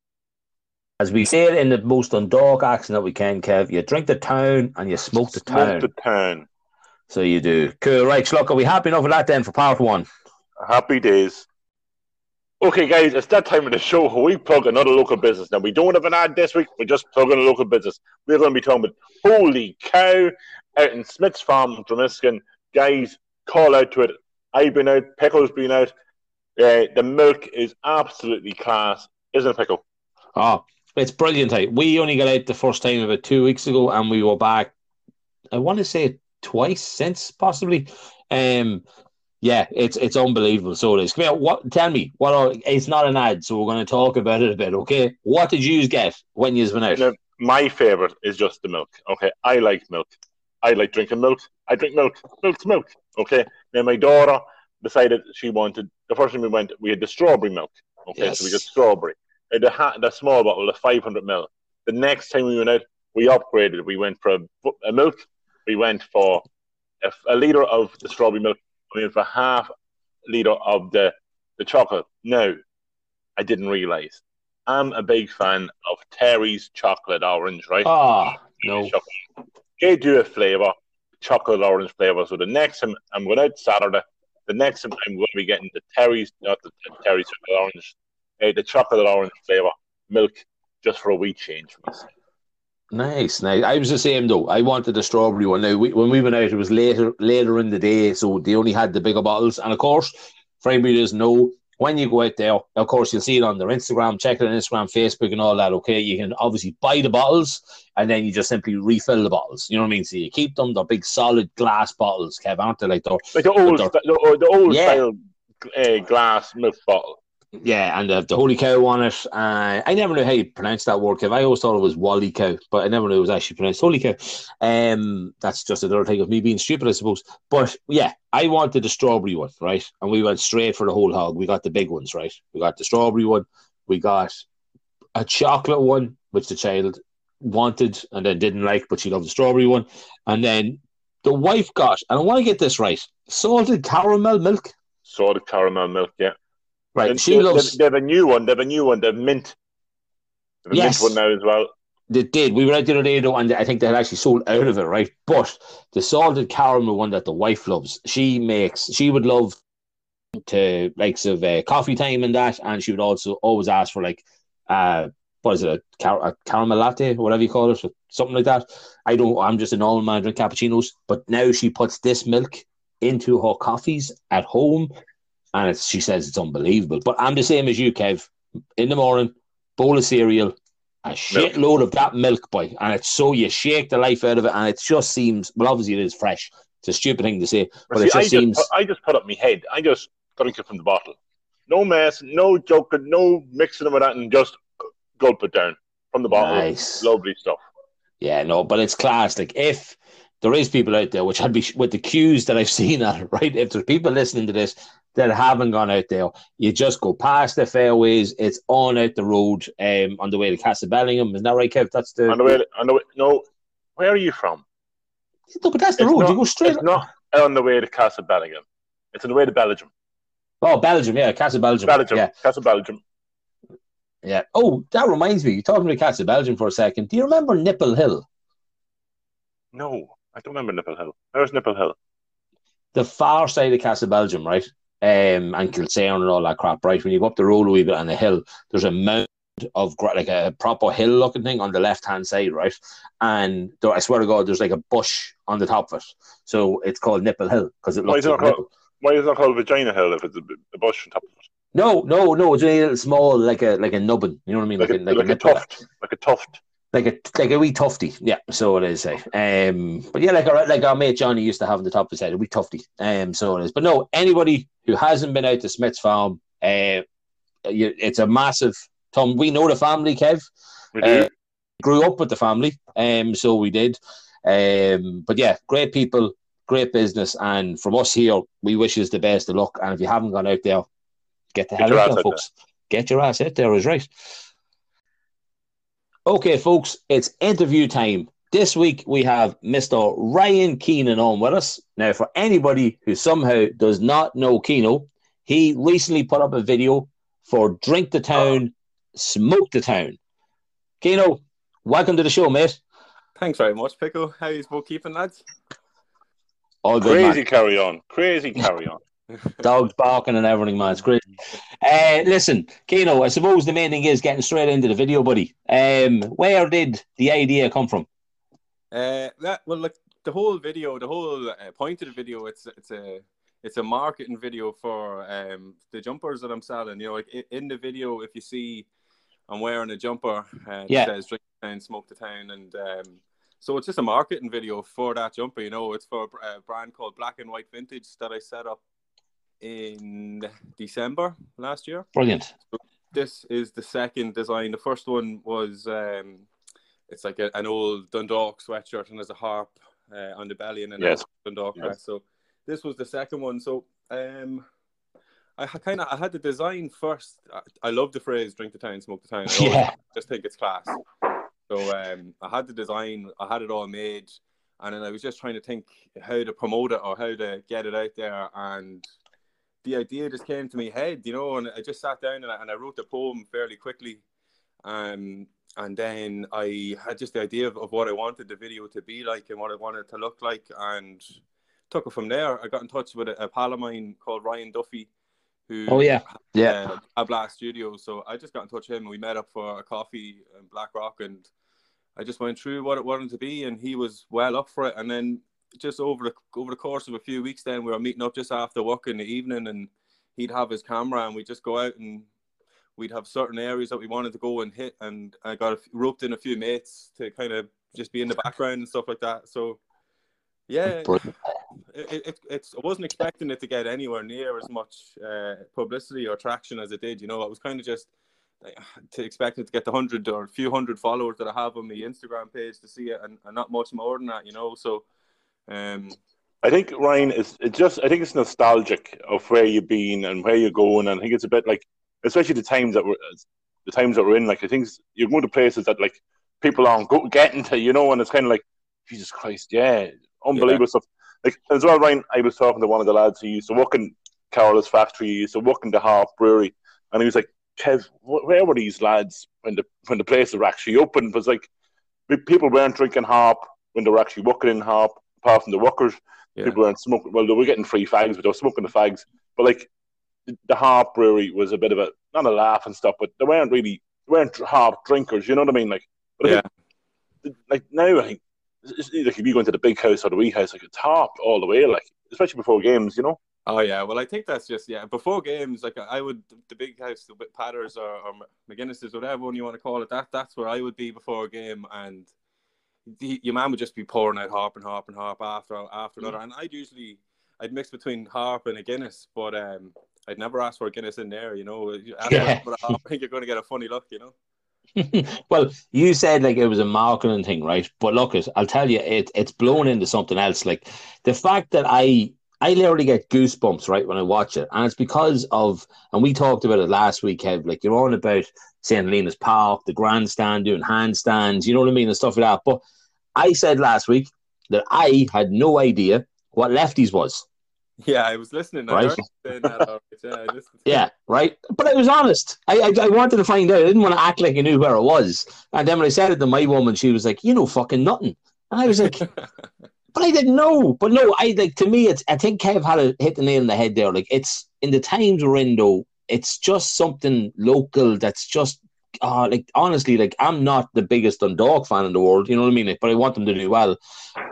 As we say it in the most Dundalk accent that we can, Kev, you drink the town and you smoke the town. Smoke the town. So you do. Cool. Right, look, are we happy enough with that then for part one? Happy days. Okay, guys, it's that time of the show where we plug another local business. Now, we don't have an ad this week, we're just plugging a local business. We're going to be talking about Holy Cow out in Smith's Farm, Dromiskin. Guys, call out to it. I've been out, Pickle's been out. Uh, the milk is absolutely class, isn't it, Pickle? Oh, it's brilliant. Hey. We only got out the first time about two weeks ago, and we were back. I want to say twice since, possibly. Um, yeah, it's it's unbelievable. So it is. Come here, what? Tell me what? Are, it's not an ad, so we're going to talk about it a bit. Okay, what did you get when you went out? No. My favorite is just the milk. Okay, I like milk. I like drinking milk. I drink milk. Milk's milk. Okay. Now my daughter decided she wanted the first time we went, we had the strawberry milk. Okay, so we got strawberry. And the ha- the small bottle, the 500 ml. The next time we went out, we upgraded. We went for a, a milk. We went for a, a liter of the strawberry milk. We went for half liter of the the chocolate. Now, I didn't realize I'm a big fan of Terry's chocolate orange, right? Oh no, Chocolate. They do a flavor, chocolate orange flavor. So the next time I'm going out Saturday, the next time I'm going to be getting the Terry's, not the, the Terry's chocolate orange, uh, the chocolate orange flavor milk, just for a wee change nice, nice. I was the same though. I wanted the strawberry one. Now we, when we went out, it was later later in the day, so they only had the bigger bottles. And of course, who doesn't know, when you go out there, of course, you'll see it on their Instagram. Check it on Instagram, Facebook, and all that. Okay, you can obviously buy the bottles, and then you just simply refill the bottles. You know what I mean? So you keep them; they're big, solid glass bottles, Kev, aren't they? Like they're Like the old, they're- the, the old Yeah. style uh, glass milk bottle. Yeah, and have the holy cow on it. Uh, I never knew how you pronounce that word, Kev. I always thought it was Wally cow, but I never knew it was actually pronounced holy cow. Um, that's just another thing of me being stupid, I suppose. But yeah, I wanted the strawberry one, right? And we went straight for the whole hog. We got the big ones, right? We got the strawberry one. We got a chocolate one, which the child wanted and then didn't like, but she loved the strawberry one. And then the wife got, and I want to get this right, salted caramel milk. Salted caramel milk, yeah. Right, And she they, loves. They, they have a new one. They have a new one. They have mint. They have a Yes. mint one now as well. They did. We were out the other day though, and I think they had actually sold out of it, right? But the salted caramel one that the wife loves, she makes. She would love to likes of uh, coffee time and that, and she would also always ask for like, uh, what is it, a, car- a caramel latte, or whatever you call it, something like that. I don't. I'm just a normal man drink cappuccinos, but now she puts this milk into her coffees at home, and it's, she says it's unbelievable. But I'm the same as you, Kev. In the morning, bowl of cereal, a shitload of that milk, boy, and it's so you shake the life out of it, and it just seems well. Obviously, it is fresh. It's a stupid thing to say, but See, it I, just just seems. put, I just put up my head. I just drink it from the bottle. No mess, no joking, no mixing with that, and just gulp it down from the bottle. Nice. Lovely stuff. Yeah, no, but it's class. Like if there is people out there, which I'd be with the cues that I've seen at it, right? If there's people listening to this that haven't gone out there, you just go past the fairways. It's on out the road, um, on the way to Castle Bellingham. Isn't that right, Kev? That's the On the way, on the way, no, where are you from? no, but that's the It's road. not- you go straight. It's not on the way to Castle Bellingham. It's on the way to Belgium. Oh, Belgium, yeah, Castle Belgium. Belgium. Yeah, Castle Belgium. yeah. Oh, that reminds me. You're talking about Castle Belgium for a second. Do you remember Nipple Hill? No, I don't remember Nipple Hill. Where's Nipple Hill? the far side of Castle Belgium, right? Um, and Kilsaran and all that crap, right? When you go up the road a wee bit on the hill, there's a mound of like a proper hill looking thing on the left hand side, right? And there, I swear to God, there's like a bush on the top of it. So it's called Nipple Hill because it Why looks it like a called- nipple. Why is it called Vagina Hill if it's a, a bush on top of it? No, no, no. It's a little small, like a like a nubbin. You know what I mean? Like, a, like, a, nipple. tuft. Like a tuft. Like a like a wee tufty. Yeah, so it is. eh. Um, but yeah, like our like our mate Johnny used to have on the top of his head, a wee tufty. Um, so it is. But no, anybody who hasn't been out to Smith's Farm, uh, it's a massive. Tom, we know the family, Kev. We do. Uh, grew up with the family, um, so we did. Um, but yeah, great people, great business, and from us here, we wish you the best of luck. And if you haven't gone out there, get the Get hell out there, out folks. Get your ass out there is right. Okay, folks, it's interview time. This week we have Mr. Ryan Keenan on with us. Now, for anybody who somehow does not know Keno, he recently put up a video for Drink the Town, Smoke the Town. Keno, welcome to the show, mate. Thanks very much, Pickle. How are you both keeping, lads? All good, Crazy man. carry on. Crazy carry on. Dogs barking and everything, man. It's great. Uh, listen, Keno, I suppose the main thing is getting straight into the video, buddy. Um, where did the idea come from? Uh, that, well, like the whole video, the whole uh, point of the video, it's it's a it's a marketing video for um, the jumpers that I'm selling. You know, like in the video, if you see, I'm wearing a jumper uh, that Yeah. says "Drink the Town, Smoke the Town," and um, so it's just a marketing video for that jumper. You know, it's for a brand called Black and White Vintage that I set up in December last year. Brilliant. this is the second design. The first one was um, it's like a, an old Dundalk sweatshirt and there's a harp uh, on the belly and then Yes. Dundalk Yes. So this was the second one. So um, I kind of I had the design first. I, I love the phrase "drink the town, smoke the town." I Yeah. just think it's class. So um, I had the design, I had it all made, and then I was just trying to think how to promote it or how to get it out there. And the idea just came to me head, you know, and I just sat down and I, and I wrote the poem fairly quickly. Um, and then I had just the idea of, of what I wanted the video to be like and what I wanted it to look like, and took it from there. I got in touch with a, a pal of mine called Ryan Duffy, who Oh, yeah. Yeah. uh, at Blast Studios. So I just got in touch with him. and We met up for a coffee in Black Rock, and I just went through what it wanted to be, and he was well up for it. And then just over the over the course of a few weeks, then we were meeting up just after work in the evening, and he'd have his camera, and we'd just go out and we'd have certain areas that we wanted to go and hit, and I got a, roped in a few mates to kind of just be in the background and stuff like that. So. Yeah, Brilliant. it, it, it's I wasn't expecting it to get anywhere near as much uh, publicity or traction as it did. You know, I was kind of just like, to expect it to get the hundred or a few hundred followers that I have on my Instagram page to see it, and, and not much more than that. You know, so um, I think Ryan is it just I think it's nostalgic of where you've been and where you're going and I think it's a bit like especially the times that we're the times that we're in like I think you're going to places that like people aren't go, getting to you know and it's kind of like Jesus Christ yeah unbelievable stuff. Like as well Ryan I was talking to one of the lads who used to work in Carroll's factory he used to work in the Harp Brewery and he was like Kev where were these lads when the when the places were actually open? It was like people weren't drinking Harp when they were actually working in Harp apart from the workers yeah, people weren't smoking. Well, they were getting free fags, but they were smoking the fags. But like the- Harp Brewery was a bit of a not a laugh and stuff, but they weren't really they weren't Harp drinkers. You know what I mean? Like, Yeah. think, like now, I think it's, it's like if you go into the big house or the wee house, like it's Harp all the way. Like especially before games. You know. Oh yeah, well I think that's just yeah. Before games, like I would the big house, the Patters or, or McGuinness's, whatever one you want to call it. That that's where I would be before a game, and the, your man would just be pouring out harp and harp and harp after after another. And I'd usually I'd mix between harp and a Guinness, but um, I'd never ask for a Guinness in there. You know, yeah. I think you're going to get a funny look. You know. well, you said like it was a marketing thing, right? But look, I'll tell you, it it's blown into something else. Like the fact that I I literally get goosebumps right when I watch it, and it's because of and we talked about it last week, Kev. Like you're on about St. Helena's Park, the grandstand, doing handstands, you know what I mean, and stuff like that. But I said last week that I had no idea what lefties was. Yeah, I was listening. Right? That, yeah, yeah, right. But I was honest. I, I, I wanted to find out. I didn't want to act like I knew where it was. And then when I said it to my woman, she was like, "You know, fucking nothing." And I was like, "But I didn't know." But no, I like to me, it's. I think Kev had a, hit the nail in the head there. Like it's in the times we're in, though. It's just something local that's just uh, like honestly, like I'm not the biggest Dundalk fan in the world, you know what I mean? Like, but I want them to do well.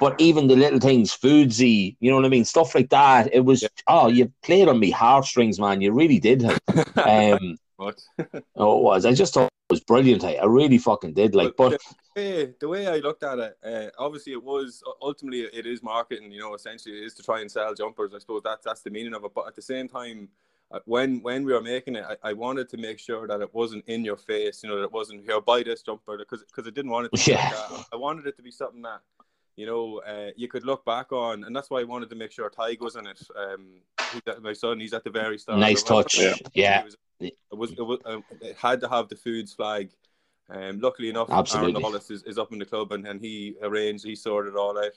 But even the little things, foodsy, you know what I mean, stuff like that. It was yeah. oh, you played on me heartstrings, man. You really did. um, what? oh, it was. I just thought was brilliant. I, I really fucking did. Like, but, but the, way, the way I looked at it, uh, obviously, it was ultimately it is marketing. You know, essentially, it is to try and sell jumpers. I suppose that's that's the meaning of it. But at the same time uh, when when we were making it, I, I, wanted to make sure that it wasn't in your face. You know, that it wasn't here buy this jumper because because I didn't want it to yeah. Like I wanted it to be something that you know uh, you could look back on, and that's why I wanted to make sure Tig was in it. Um, my son, he's at the very start. Nice touch. Yeah, yeah. It was, it was, um, it had to have the foods flag. Um, luckily enough, Absolutely. Aaron Hollis is, is up in the club, and, and he arranged, he sorted it all out.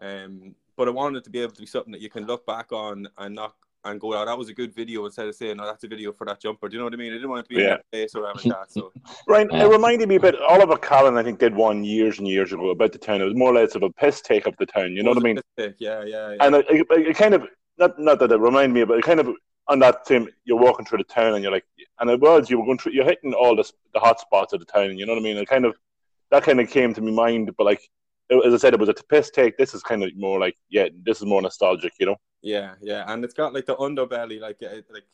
Um, but I wanted it to be able to be something that you can look back on and not and go, out. that was a good video instead of saying, oh, that's a video for that jumper. Do you know what I mean? I didn't want it to be yeah. in that face or anything like that. So, Ryan, yeah. it reminded me a bit. Oliver Callan, I think, did one years and years ago about the town. It was more or less of a piss take of the town. You know what I mean? Yeah, yeah, yeah. And it, it, it, kind of not not that it reminded me, but it kind of on that same. You're walking through the town and you're like, and it was you were going through. You're hitting all the the hot spots of the town. You know what I mean? It kind of that kind of came to my mind, but like as I said, it was a piss take. This is kind of more like, yeah, this is more nostalgic, you know. Yeah, yeah, and it's got like the underbelly, like it, like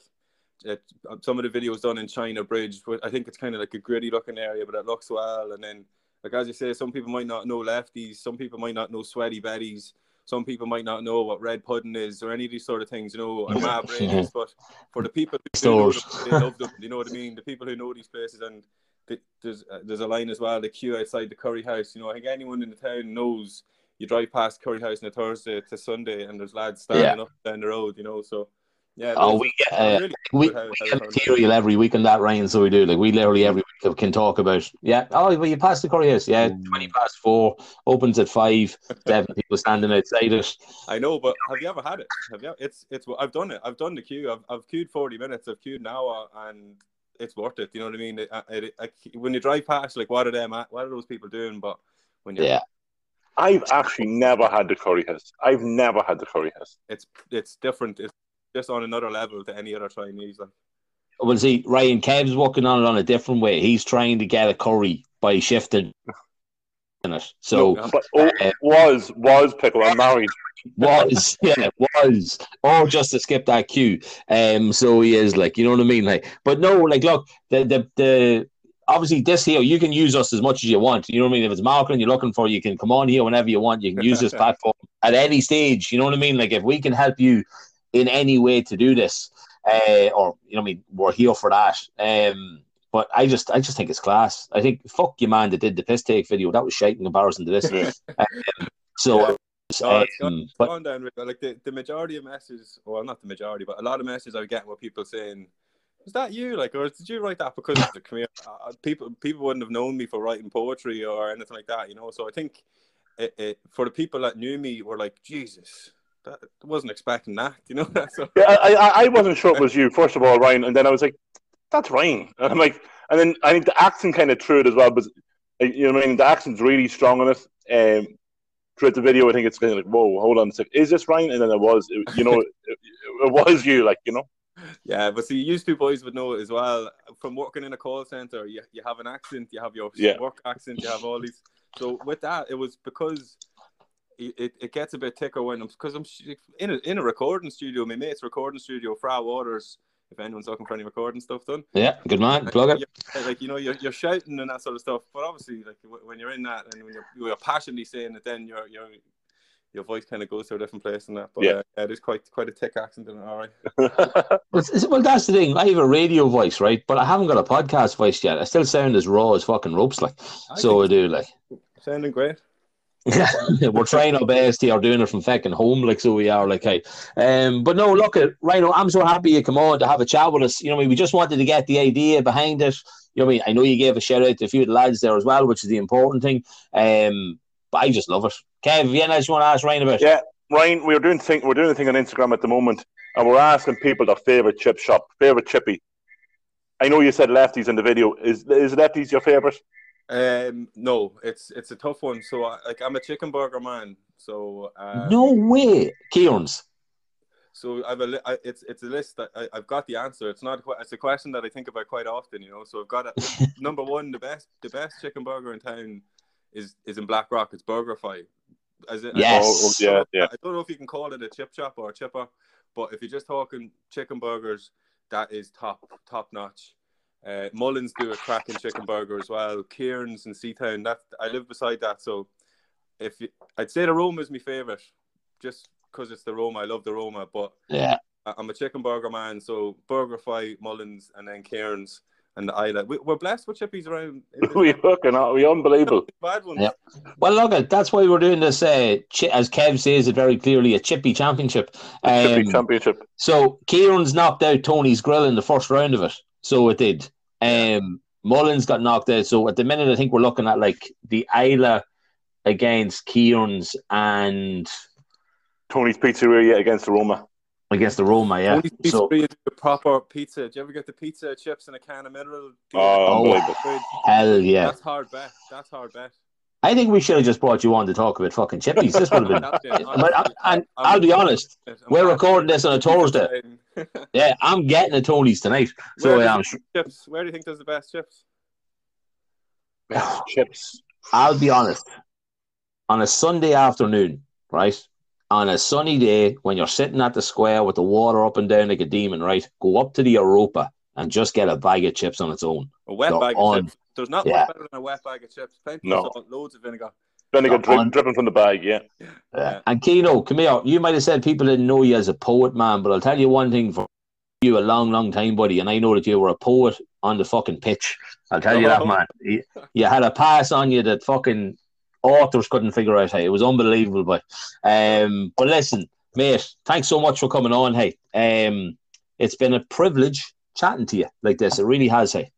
it, some of the videos done in China Bridge. I think it's kind of like a gritty looking area, but it looks well. And then, like as you say, some people might not know lefties, some people might not know sweaty betties, some people might not know what red pudding is or any of these sort of things, you know, and mad ranges. But for the people who know them, they love them. You know what I mean? The people who know these places and there's uh, there's a line as well. The queue outside the curry house. You know, I think anyone in the town knows you drive past curry house on a Thursday to Sunday, and there's lads standing yeah. up down the road. You know, so yeah. Oh, we get uh, really we, we get material every week on that rain, so we do. Like we literally mm-hmm. every week can talk about. Yeah. Oh, well, you pass the curry house. Yeah, twenty mm. past four opens at five. Seven people standing outside it. I know, but have you ever had it? Have you? It's it's. I've done it. I've done the queue. I've I've queued forty minutes. I've queued an hour, and it's worth it. You know what I mean? It, uh, it, it, when you drive past, like, what are them? What are those people doing? But when you yeah. I've actually never had the curry house. I've never had the curry house. It's it's different. It's just on another level to any other Chinese. Like. Well, see, Ryan Kev's working on it on a different way. He's trying to get a curry by shifting in it. So, no, but oh, uh, was was pickle. I'm married was yeah was all just to skip that queue um so he is like you know what i mean like but no like look the the, the obviously this here you can use us as much as you want. You know what i mean? If it's marketing you're looking for you can come on here whenever you want. You can use this platform at any stage. You know what i mean? Like if we can help you in any way to do this uh, or you know what i mean we're here for that. Um but I just, I just think it's class. I think fuck you, man, that did the piss take video. That was shite in comparison to this. um, so Oh, it's gone, um, but, gone down like the, the majority of messages, well, not the majority, but a lot of messages I get with people saying, "Was that you?" Like, or did you write that because of the career? Uh, people people wouldn't have known me for writing poetry or anything like that, you know. So I think it, it, for the people that knew me were like, Jesus, that wasn't expecting that, you know. so, yeah, I, I wasn't sure it was you first of all, Ryan, and then I was like, that's Ryan. And I'm like, and then I think the accent kind of threw it as well, but you know what I mean. The accent's really strong on it. Um, throughout the video, I think it's kind of like, whoa, hold on a second, is this Ryan? And then it was, it, you know, it, it, was you, like, you know. Yeah, but see, you two boys would know as well. From working in a call center, you, you have an accent, you have your yeah. work accent, you have all these. So with that, it was because it, it gets a bit thicker when I'm because I'm in a in a recording studio. My mate's recording studio, Fra Waters. If anyone's looking for any recording stuff done, Yeah, good man. Plug it. You're- like you know, you're, you're shouting and that sort of stuff. But obviously, like when you're in that and when you're, you're passionately saying it, then your your your voice kind of goes to a different place and that. But Yeah. uh, yeah, there's quite quite a thick accent in it. All right. Well, well, that's the thing. I have a radio voice, right? But I haven't got a podcast voice yet. I still sound as raw as fucking ropes, like. I So I do, like. sounding great. we're trying our best here, doing it from fucking home, like so we are, like hey. Um, but no, look at Rhino. I'm so happy you come on to have a chat with us. You know, what I mean, we just wanted to get the idea behind it. You know, what I mean, I know you gave a shout out to a few of the lads there as well, which is the important thing. Um, but I just love it. Kev, have you anything else you want to ask Ryan about? It. Yeah. Ryan, we're doing thing, we're doing a thing on Instagram at the moment, and we're asking people their favorite chip shop, favorite chippy. I know you said lefties in the video. Is is lefties your favorite? Um, no, it's it's a tough one. So I, like I'm a chicken burger man. So uh, No way, Kieran's. So I've a li- I, it's it's a list that I, I've got the answer. It's not a it's a question that I think about quite often. You know, so I've got a, number one. The best the best chicken burger in town is is in Blackrock. It's BurgerFi. As it, Yes. Oh, oh, yeah, yeah. I don't know if you can call it a chip shop or a chipper, but if you're just talking chicken burgers, that is top top notch. Uh, Mullins do a cracking chicken burger as well. Cairns and Seatown. That I live beside that, so if you, I'd say the Roma is my favorite, just because it's the Roma. I love the Roma, but Yeah. I- I'm a chicken burger man. So BurgerFi, Mullins, and then Kieran's and the Isla. We, we're blessed with chippies around. we fucking are, we unbelievable. bad ones. Yep. Well, look, at that's why we're doing this. Uh, chi- as Kev says it very clearly, a chippy championship. Chippy Um, championship. So Kieran's knocked out Tony's grill in the first round of it. So it did. Um, Mullins got knocked out. So at the minute, I think we're looking at like the Isla against Kieran's and Tony's Pizzeria against the Roma. Against the Roma. Yeah. Tony's Pizza So is a proper pizza. Do you ever get the pizza chips and a can of mineral? Oh, unbelievable. hell yeah. That's hard bet. That's hard bet. I think we should have just brought you on to talk about fucking chippies. This would have been. That's it. But I, I, I'm- I'll be honest. We're recording this on a Thursday. Yeah, I'm getting a Tony's tonight. So Where yeah, I'm think chips. Where do you think does the best chips? Best chips. I'll be honest. On a Sunday afternoon, right? On a sunny day, when you're sitting at the square with the water up and down like a demon, right? Go up to the Europa and just get a bag of chips on its own. A wet They're bag on. of chips. There's not Yeah. much better than a wet bag of chips. Plenty No. of salt, loads of vinegar. Vinegar They're drip, dripping from the bag, yeah. Yeah. And Keno, come here. You might have said people didn't know you as a poet, man, but I'll tell you one thing for you a long, long time, buddy, and I know that you were a poet on the fucking pitch. I'll tell you that, man. You, you had a pass on you that fucking authors couldn't figure out. Hey, it was unbelievable, but um, but listen, mate, thanks so much for coming on. Hey, um, it's been a privilege chatting to you like this. It really has. Hey,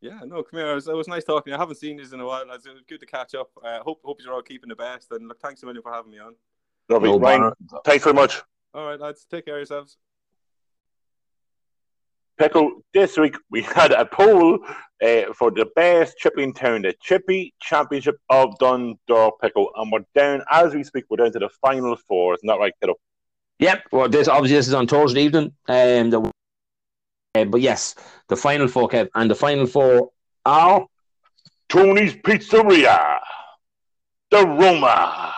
Yeah, no, come here. It was, it was nice talking. I haven't seen you in a while. lads. It was good to catch up. Uh, hope hope you're all keeping the best. And look, thanks a million for having me on. Lovely. no Ryan, bother. thanks very much. All right, lads. Take care of yourselves. Pecco, this week we had a poll uh, for the best chippy in town, the Chippy Championship of Dundalk Pickle, and we're down as we speak. We're down to the final four. Isn't that right, kiddo? Yep. Well, this obviously this is on Thursday evening. Um, the, uh, but yes, the final four, Kev, and the final four are Tony's Pizzeria, the Roma,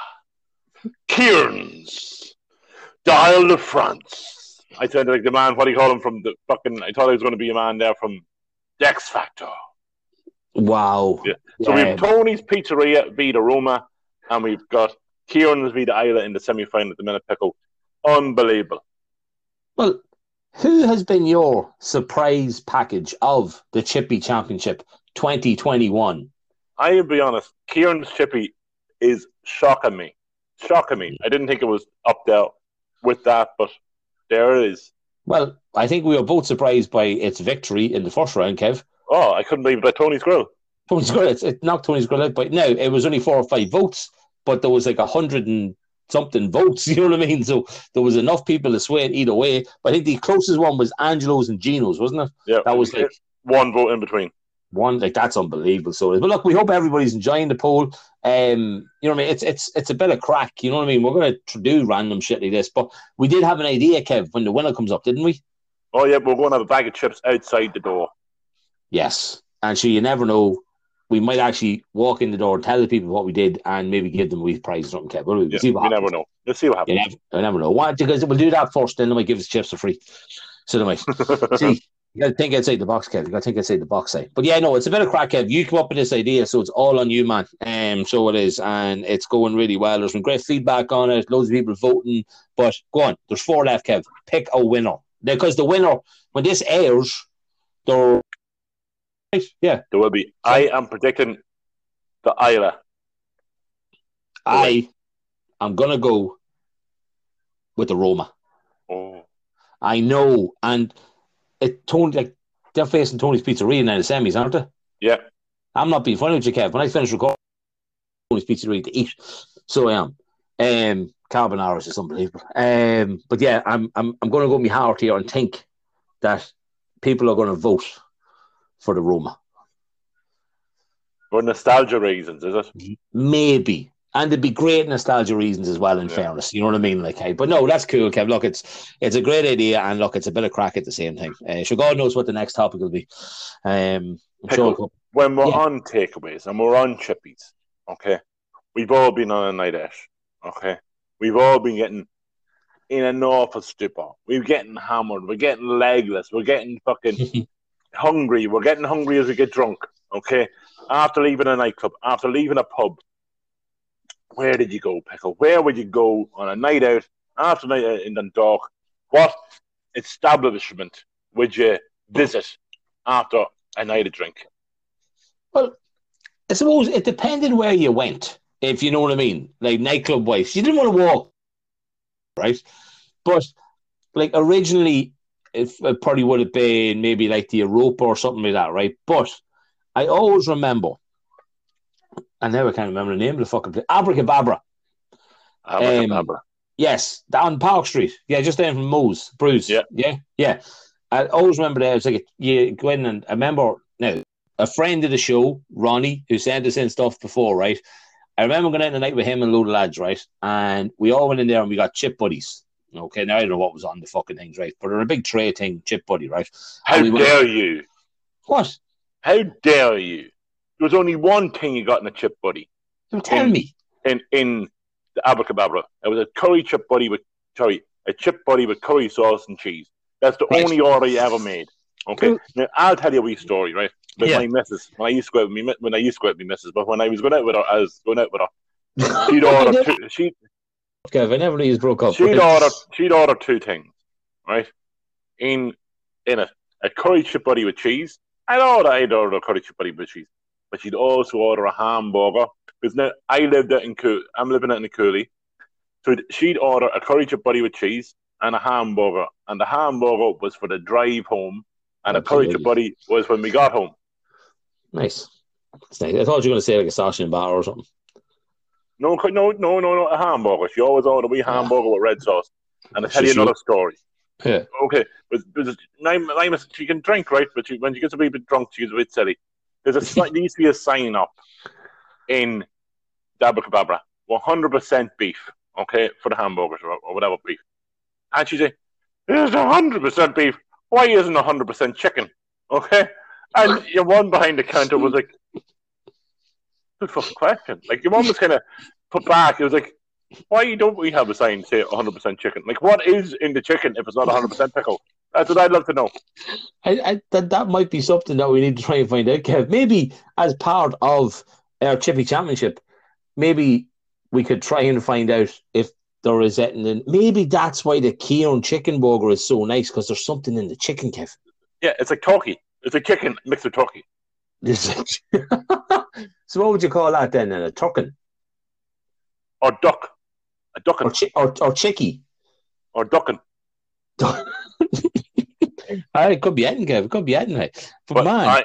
the Isle de France. I turned like the man. What do you call him from the fucking? I thought he was going to be a man there from Dex Factor. wow. Yeah. So we have um, Tony's Pizzeria v Roma, and we've got Kieran's v the Isla in the semi final at the minute. Pickle, unbelievable. Well, who has been your surprise package of the Chippy Championship 2021? I'll be honest, Kieran's Chippy is shocking me. Shocking me. Mm. I didn't think it was up there with that, but there it is. Well, I think we were both surprised by its victory in the first round, Kev. Oh, I couldn't believe it at Tony's Grill. Tony's Grill, it, it knocked Tony's Grill out, but no, it was only four or five votes, but there was like a hundred and something votes, you know what I mean? So there was enough people to sway it either way. But I think the closest one was Angelo's and Gino's, wasn't it? Yeah, That was like one vote in between. one like that's unbelievable. So, but look, we hope everybody's enjoying the poll. Um, you know what I mean? It's it's it's a bit of crack. You know what I mean? We're gonna tr- do random shit like this, but we did have an idea, Kev, when the winner comes up, didn't we? Oh yeah, we're going to have a bag of chips outside the door. Yes. And so you never know. we might actually walk in the door, tell the people what we did, and maybe give them a wee prize or something. Kev. We'll, we'll Yeah, see what you happens. never know. Let's see what You happens. never, you never know. Why? Because we'll do that first, then they might give us chips for free. So they might. See, you got to think outside the box, Kev. You got to think outside the box, eh? But yeah, no, it's a bit of crack, Kev. You come up with this idea, so it's all on you, man. Um, so it is, and it's going really well. There's been great feedback on it. Loads of people voting. But go on, there's four left, Kev. Pick a winner because the winner, when this airs, there. Yeah, There will be. I am predicting the Isla. I, I'm gonna go with the Roma. Oh, I know, and it Tony like they're facing Tony's Pizzeria in the semis, aren't they? yeah. I'm not being funny with you, Kev. When I finish recording Tony's Pizzeria to eat, so I am. Um, carbonara is just unbelievable. Um, but yeah, I'm I'm I'm going to go with my heart here and think that people are going to vote for the Roma. For nostalgia reasons, is it? Maybe. And it'd be great nostalgia reasons as well, in Yeah. fairness. You know what I mean? Like, hey, but no, that's cool, Kev. Look, it's it's a great idea, and look, it's a bit of crack at the same time. Uh, sure, God knows what the next topic will be. Um, sure When we're Yeah. on takeaways and we're on chippies, okay, we've all been on a night out, okay, we've all been getting in an awful stupor. We're getting hammered. We're getting legless. We're getting fucking hungry. We're getting hungry as we get drunk. Okay. After leaving a nightclub, after leaving a pub, where did you go, Pickle? Where would you go on a night out after night out in Dundalk? What establishment would you visit after a night of drink? Well, I suppose it depended where you went, if you know what I mean. Like nightclub wise, you didn't want to walk, right? But like originally, if it probably would have been maybe like the Europa or something like that, right? But I always remember, and now I can't remember the name of the fucking place, Abracadabra. Abracadabra. Um, yes, down Park Street. Yeah, just down from Moe's, Bruce. Yeah. yeah, yeah. I always remember that. was like you go in and I remember now a friend of the show, Ronnie, who sent us in stuff before, right? I remember going out the night with him and a load of lads, right? And we all went in there and we got chip buddies. Okay, now I don't know what was on the fucking things, right? But they're a big tray thing, chip buddy, right? How we went- dare you? What? How dare you? There was only one thing you got in a chip buddy You tell In- me. in in the abracadabra. It was a curry chip buddy with sorry, a chip buddy with curry sauce and cheese. That's the Right. only order you ever made. Okay. Now I'll tell you a wee story, right? With Yeah. my missus. When I used to go out with me when I used to go out with my missus, but when I was going out with her, I was going out with her. She'd order two, she Kev, I never knew you broke up. she'd order she'd order two things, right? In in it, a curry chip buddy with cheese. I'd order I'd order a curry chip buddy with cheese, but she'd also order a hamburger because now I lived out in Cool. I'm living out in the Cooley, so she'd order a curry chip buddy with cheese and a hamburger, and the hamburger was for the drive home, and a curry chip buddy was when we got home. Nice. That's nice. I thought you were going to say like a sausage and batter or something. No, no, no, no, no, a hamburger. She always ordered a wee ah. hamburger with red sauce. And I'll tell you another story. Yeah. Okay, but, but she can drink, right? But she, when she gets a wee bit drunk, she gets a bit silly. There's a used to be a sign up in Dabra 100% beef, okay, for the hamburgers or, or whatever beef. And she said, "There's 100% beef. Why isn't 100% chicken?" Okay, and your one behind the counter was like, "Good fucking question." Like your one was kind of put back. It was like, "Why don't we have a sign say 100% chicken? Like, what is in the chicken if it's not 100% pickle?" That's what I'd love to know. I, I that that might be something that we need to try and find out, Kev. Maybe as part of our Chippy Championship, maybe we could try and find out if there is it, and maybe that's why the Keon chicken burger is so nice because there's something in the chicken, Kev. Yeah, it's like turkey. It's a chicken mixed with turkey. So what would you call that then? A turkin Or duck. A duckin. or chi- or, or chicky? Or duckin. Ah, it could be anything, It could be anything. But, But man, I,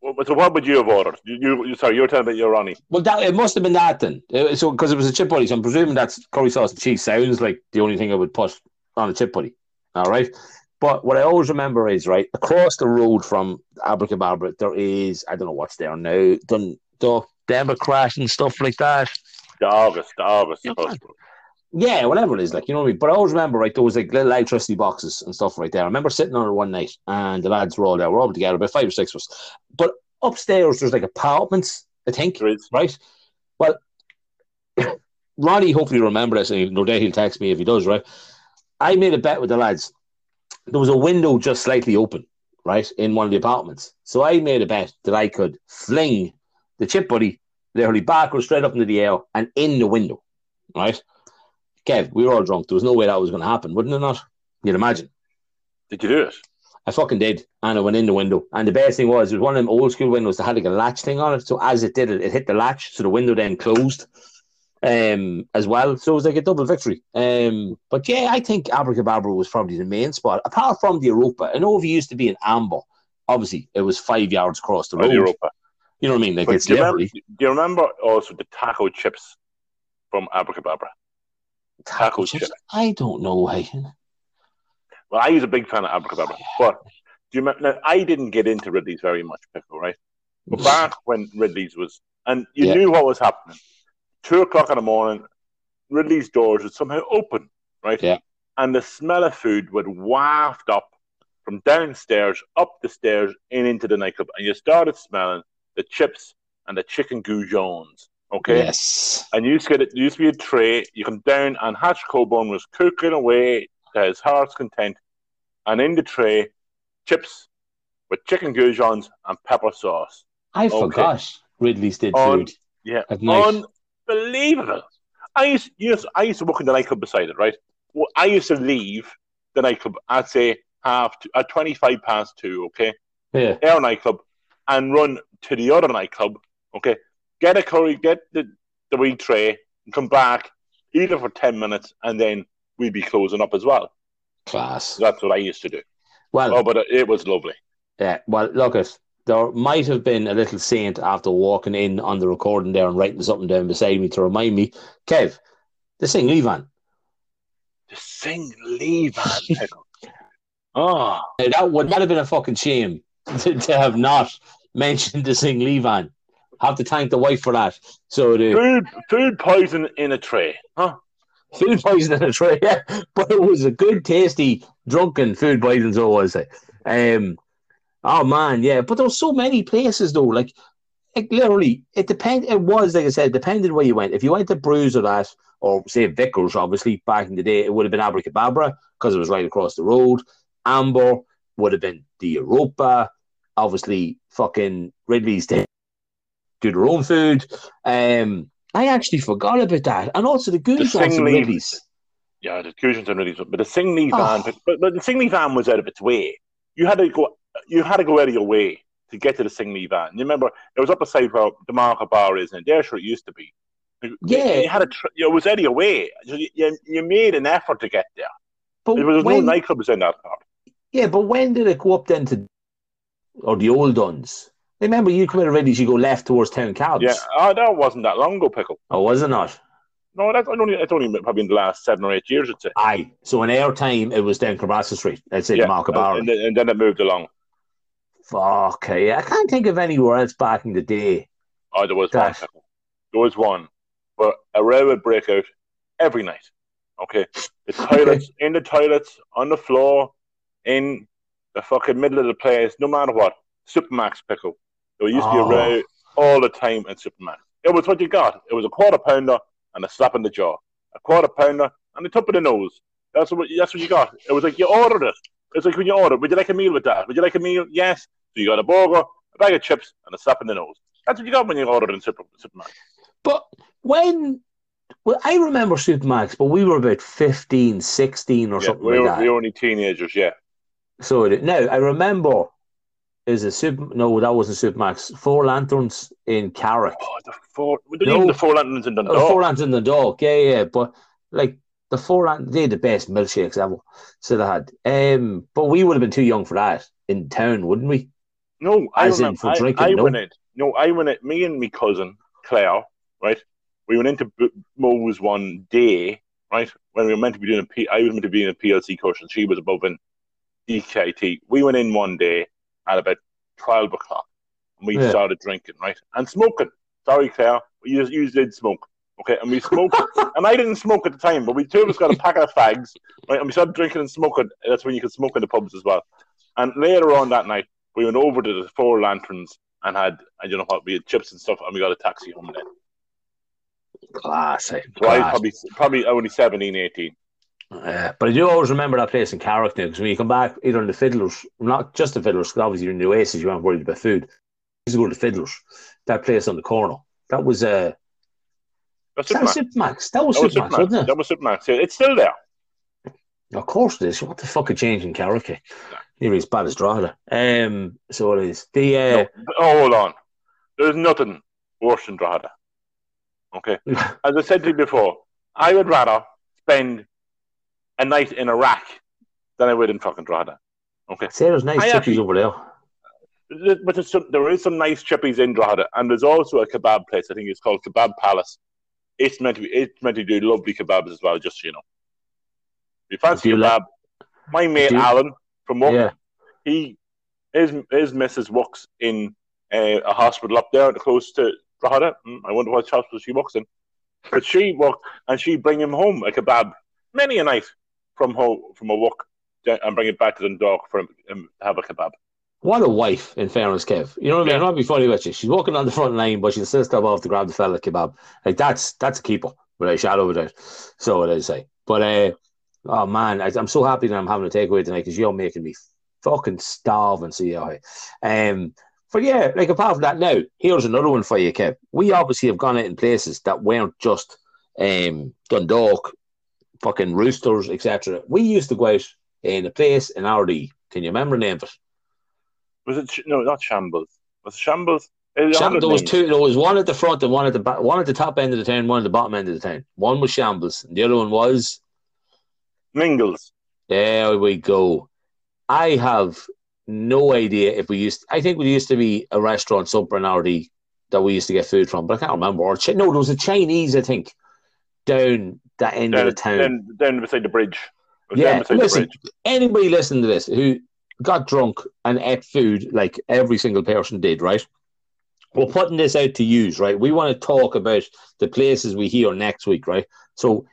well, so what would you have ordered? You, you sorry, you were telling about your Ronnie. Well, that it must have been that then. Uh, So because it was a chip buddy, so I'm presuming that's curry sauce and cheese. Sounds like the only thing I would put on a chip buddy. All right, but what I always remember is right across the road from Abracadabra, there is I don't know what's there now, done the Democrat and stuff like that. The August. Yeah, supposed to- Yeah, whatever it is, like you know what I mean. But I always remember right, there was like little electricity boxes and stuff right there. I remember sitting on it one night, and the lads were all there. We're all together, about five or six of us. But upstairs there's like apartments, I think, There is. right? Well, Ronnie hopefully remember this, and no doubt he'll text me if he does, right? I made a bet with the lads. There was a window just slightly open, right, in one of the apartments. So I made a bet that I could fling the chip buddy literally backwards, straight up into the air, and in the window, right? Kev, we were all drunk. There was no way that was going to happen, wouldn't it not? You'd imagine. Did you do it? I fucking did, and I went in the window. And the best thing was, it was one of them old school windows that had like a latch thing on it. So as it did it, it hit the latch, so the window then closed, um, as well. So it was like a double victory. Um, but yeah, I think Abracadabra was probably the main spot, apart from the Europa. I know if you used to be in Amber, obviously it was five yards across the Or road. Europa. You know what I mean? Like But it's do, you remember, do you remember also the taco chips from Abracadabra? Taco chips. I don't know. why. Well, I was a big fan of Abracadabra, but do you remember? Now, I didn't get into Ridley's very much, pickle, right? But mm. back when Ridley's was, and you Yeah. knew what was happening. Two o'clock in the morning, Ridley's doors would somehow open, right? Yeah. And the smell of food would waft up from downstairs, up the stairs, and into the nightclub, and you started smelling the chips and the chicken goujons. Okay. Yes. And you used to get it. Used to be a tray. You come down, and Hatch Coburn was cooking away to his heart's content. And in the tray, chips with chicken goujons and pepper sauce. I Okay. forgot Ridley's did On- food. Yeah, unbelievable. I used, used, I used to work in the nightclub beside it, right? Well, I used to leave the nightclub. I'd say half to, at twenty-five past two. Okay, Yeah. our nightclub, and run to the other nightclub. Okay, get a curry, get the the wee tray, and come back, eat it for ten minutes, and then we'd be closing up as well. Class. That's what I used to do. Well, Oh, but it, was lovely. Yeah, well, look, there might have been a little saint after walking in on the recording there and writing something down beside me to remind me, Kev, the sing Levan. To sing Levan. Oh, that would not have been a fucking shame to, to have not mentioned the sing Levan. Have to thank the wife for that. So the food food poison in a tray, huh? food poison in a tray, yeah, but it was a good, tasty, drunken food poison. So was it? Um, oh man, yeah. But there were so many places though. Like, like literally, it depend. It was like I said, depended where you went. If you went to Brews or that, or say Vickers, obviously back in the day, it would have been Abracadabra because it was right across the road. Amber would have been the Europa. Obviously, fucking Ridley's to do their own food. Um, I actually forgot about that, and also the Goose Sing and Leaf. Yeah, the fusions and really, but the Singley van, Oh. but, but the Singley van was out of its way. You had to go, you had to go out of your way to get to the Singley van. You remember it was up beside where the Market Bar is, and there sure it used to be. Yeah. you had a, tr- it was out of your way. You, you, you made an effort to get there. But There was when, no nightclubs in that part. yeah, but when did it go up then to, or the old duns? Remember, you come out of Ridley's, you go left towards Town Cabs. Yeah, oh, that wasn't that long ago, pickle. Oh, was it not? No, that's only it's only probably in the last seven or eight years, I'd say. Aye. So in our time, it was down Cabasa Street. Let's say yeah, the Market and, then, and then it moved along. Fuck, okay. I can't think of anywhere else back in the day. Oh, there was. That- pickle. There was one, but a row would break out every night. Okay, the toilets in the toilets on the floor, in the fucking middle of the place, no matter what. Supermax pickle. There used to be a Oh. row all the time in Supermax. It was what you got. It was a quarter pounder and a slap in the jaw, a quarter pounder and a top of the nose. That's what that's what you got. It was like you ordered it. It's like when you order. Would you like a meal with that? Would you like a meal? Yes. So you got a burger, a bag of chips, and a slap in the nose. That's what you got when you ordered in Super, Supermax. But when, well, I remember Supermax, but we were about 15, 16 or Yeah, something we, like were, that. we were only teenagers, yeah. So it, now I remember is a super. No, that wasn't Supermax. Four Lanterns in Carrick. Oh, the four, No. the four lanterns in Oh, Dundalk. four lanterns in the dog, yeah, yeah. But like the four lanterns, they had the best milkshakes ever. So they had. Um, but we would have been too young for that in town, wouldn't we? No, I As in for drinking, I no? went in. No, I went in. Me and my cousin Claire, right? We went into B- Mo's one day, right? When we were meant to be doing a P, I was meant to be in a PLC course, and she was above in DKIT. We went in one day at about twelve o'clock, and we Yeah. started drinking, right, and smoking. Sorry, Claire, you you did smoke, okay? And we smoked, and I didn't smoke at the time, but we two of us got a packet of fags, right? And we started drinking and smoking. That's when you could smoke in the pubs as well. And later on that night, we went over to the Four Lanterns and had I don't know what we had chips and stuff, and we got a taxi home then. Classic. class. probably probably only 17, 18. Uh, but I do always remember that place in Carrick now because when you come back, either in the Fiddlers, not just the Fiddlers, 'cause obviously you're in the Oasis, you aren't worried about food. You used to go to the Fiddlers, that place on the corner. That was uh, That's that was Supermax. That was That was Supermax, Supermax. wasn't it? That was Supermax. It's still there. Of course it is. What the fuck a change in Carrick? eh? Nearly as bad as Drogheda. Um, so it is. The uh, No, oh, hold on. There's nothing worse than Drogheda. Okay. As I said to you before, I would rather spend a night in Iraq than I would in fucking Drogheda. Okay. say there's nice I chippies actually- over there. But there's some, there is some nice chippies in Drogheda, and there's also a kebab place. I think it's called Kebab Palace. It's meant to be. It's meant to do lovely kebabs as well. Just so you know, if you fancy you kebab, like- my mate you- Alan from work, Yeah. he his his missus works in uh, a hospital up there close to Drogheda. Mm, I wonder what hospital she works in. But she worked and she bring him home a kebab many a night from home from a walk and bring it back to Dundalk for to have a kebab. What a wife, in fairness, Kev. You know what I mean? Yeah. I'm not be funny with you. She's walking on the front line, but she'll still stop off to grab the fella kebab. Like that's that's a keeper without a shadow of a doubt. So I say. But uh, oh man, I, I'm so happy that I'm having a takeaway tonight because you're making me fucking starve and see how. Um, but yeah, like apart from that, now here's another one for you, Kev. We obviously have gone out in places that weren't just um Dundalk, fucking roosters, etc. We used to go out in a place in Ardee. Can you remember the name of it? Was it no, not Shambles? Was it Shambles? It Sham- there was names. two. There was one at the front and one at the back. One at the top end of the town, one at the bottom end of the town. One was Shambles, and the other one was. Mingles. There we go. I have no idea if we used. I think we used to be a restaurant somewhere in Ardee that we used to get food from, but I can't remember. Or no, there was a Chinese, I think, down that end Down, of the town. down, down beside the bridge. Yeah, listen, the bridge. anybody listening to this who got drunk and ate food like every single person did, right? We're putting this out to use, right? We want to talk about the places we hear next week, right? So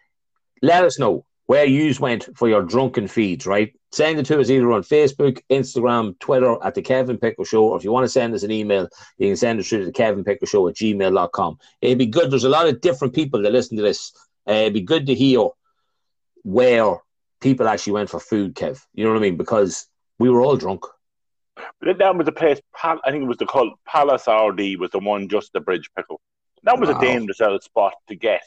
let us know where yous went for your drunken feeds, right? Send it to us either on Facebook, Instagram, Twitter at the Kevin Pickle Show, or if you want to send us an email, you can send it through to the Kevin Pickle Show at gmail.com. It'd be good. There's a lot of different people that listen to this. Uh, it'd be good to hear where people actually went for food, Kev. You know what I mean? Because we were all drunk. But That was the place. I think it was the called Palace Ardee was the one just the bridge pickle. That was Wow. a dangerous little spot to get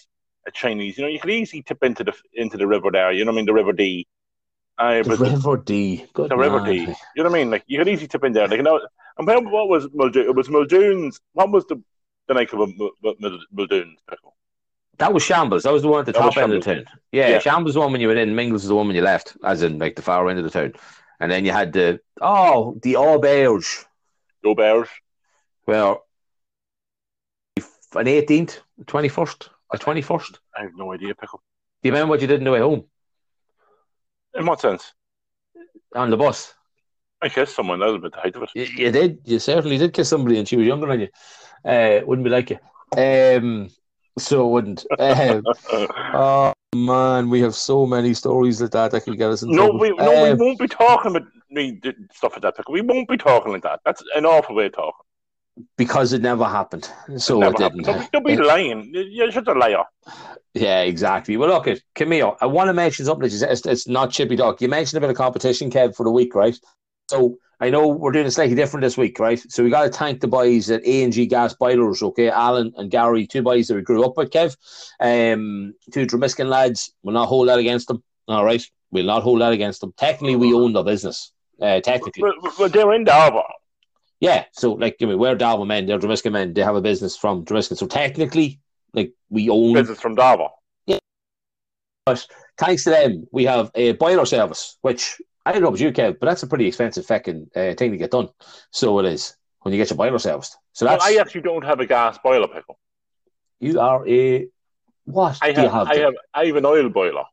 a Chinese. You know, you could easily tip into the into the river there. You know what I mean? The River Dee. Uh, The River Dee. Good the River. Dee. You know what I mean? Like you could easily tip in there. Like you know, and when, what was Muldoon? It was Muldoon's. What was the the name of Mul- Mul- Muldoon's pickle? That was Shambles. That was the one at the That top end of the town. Yeah, Yeah. Shambles was the one when you went in, Mingles is the one when you left, as in like the far end of the town. And then you had the oh, the auberge. Go Bears. Well an eighteenth, twenty first, a twenty first. I have no idea. Pick up. Do you remember what you did on the way home? In what sense? On the bus. I kissed someone. That was a bit the height of it. You, you did. You certainly did kiss somebody, and she was younger than you. Uh, wouldn't be like you. Um, so it wouldn't. Um, oh man, we have so many stories like that that could get us in No, trouble. we no, we Um, won't be talking about me stuff like that. We won't be talking like that. That's an awful way of talking. because it never happened. So it happened. didn't. Don't be, don't be It- lying. You're just a liar. Yeah, exactly. Well, look, it, Camille, I want to mention something. That you said. It's, it's not chippy dog. You mentioned a bit of competition, Kev, for the week, right? So I know we're doing it slightly different this week, right? So we got to thank the boys at A and G Gas Boilers, okay? Alan and Gary, two boys that we grew up with, Kev. Um, two Dromiskin lads. We'll not hold that against them. All right, we'll not hold that against them. Technically, we own the business. Uh, technically, well, they're in Darver. yeah. So like, I mean, we're Darver men. They're Dromiskin men. They have a business from Dromiskin. So technically, like, we own Business from Darver. But thanks to them, we have a boiler service, which I don't know about you, Kev, but that's a pretty expensive fucking uh, thing to get done. So it is when you get your boiler serviced. So Well, I actually don't have a gas boiler pickle. you are a what I have, have? I have, I have an oil boiler.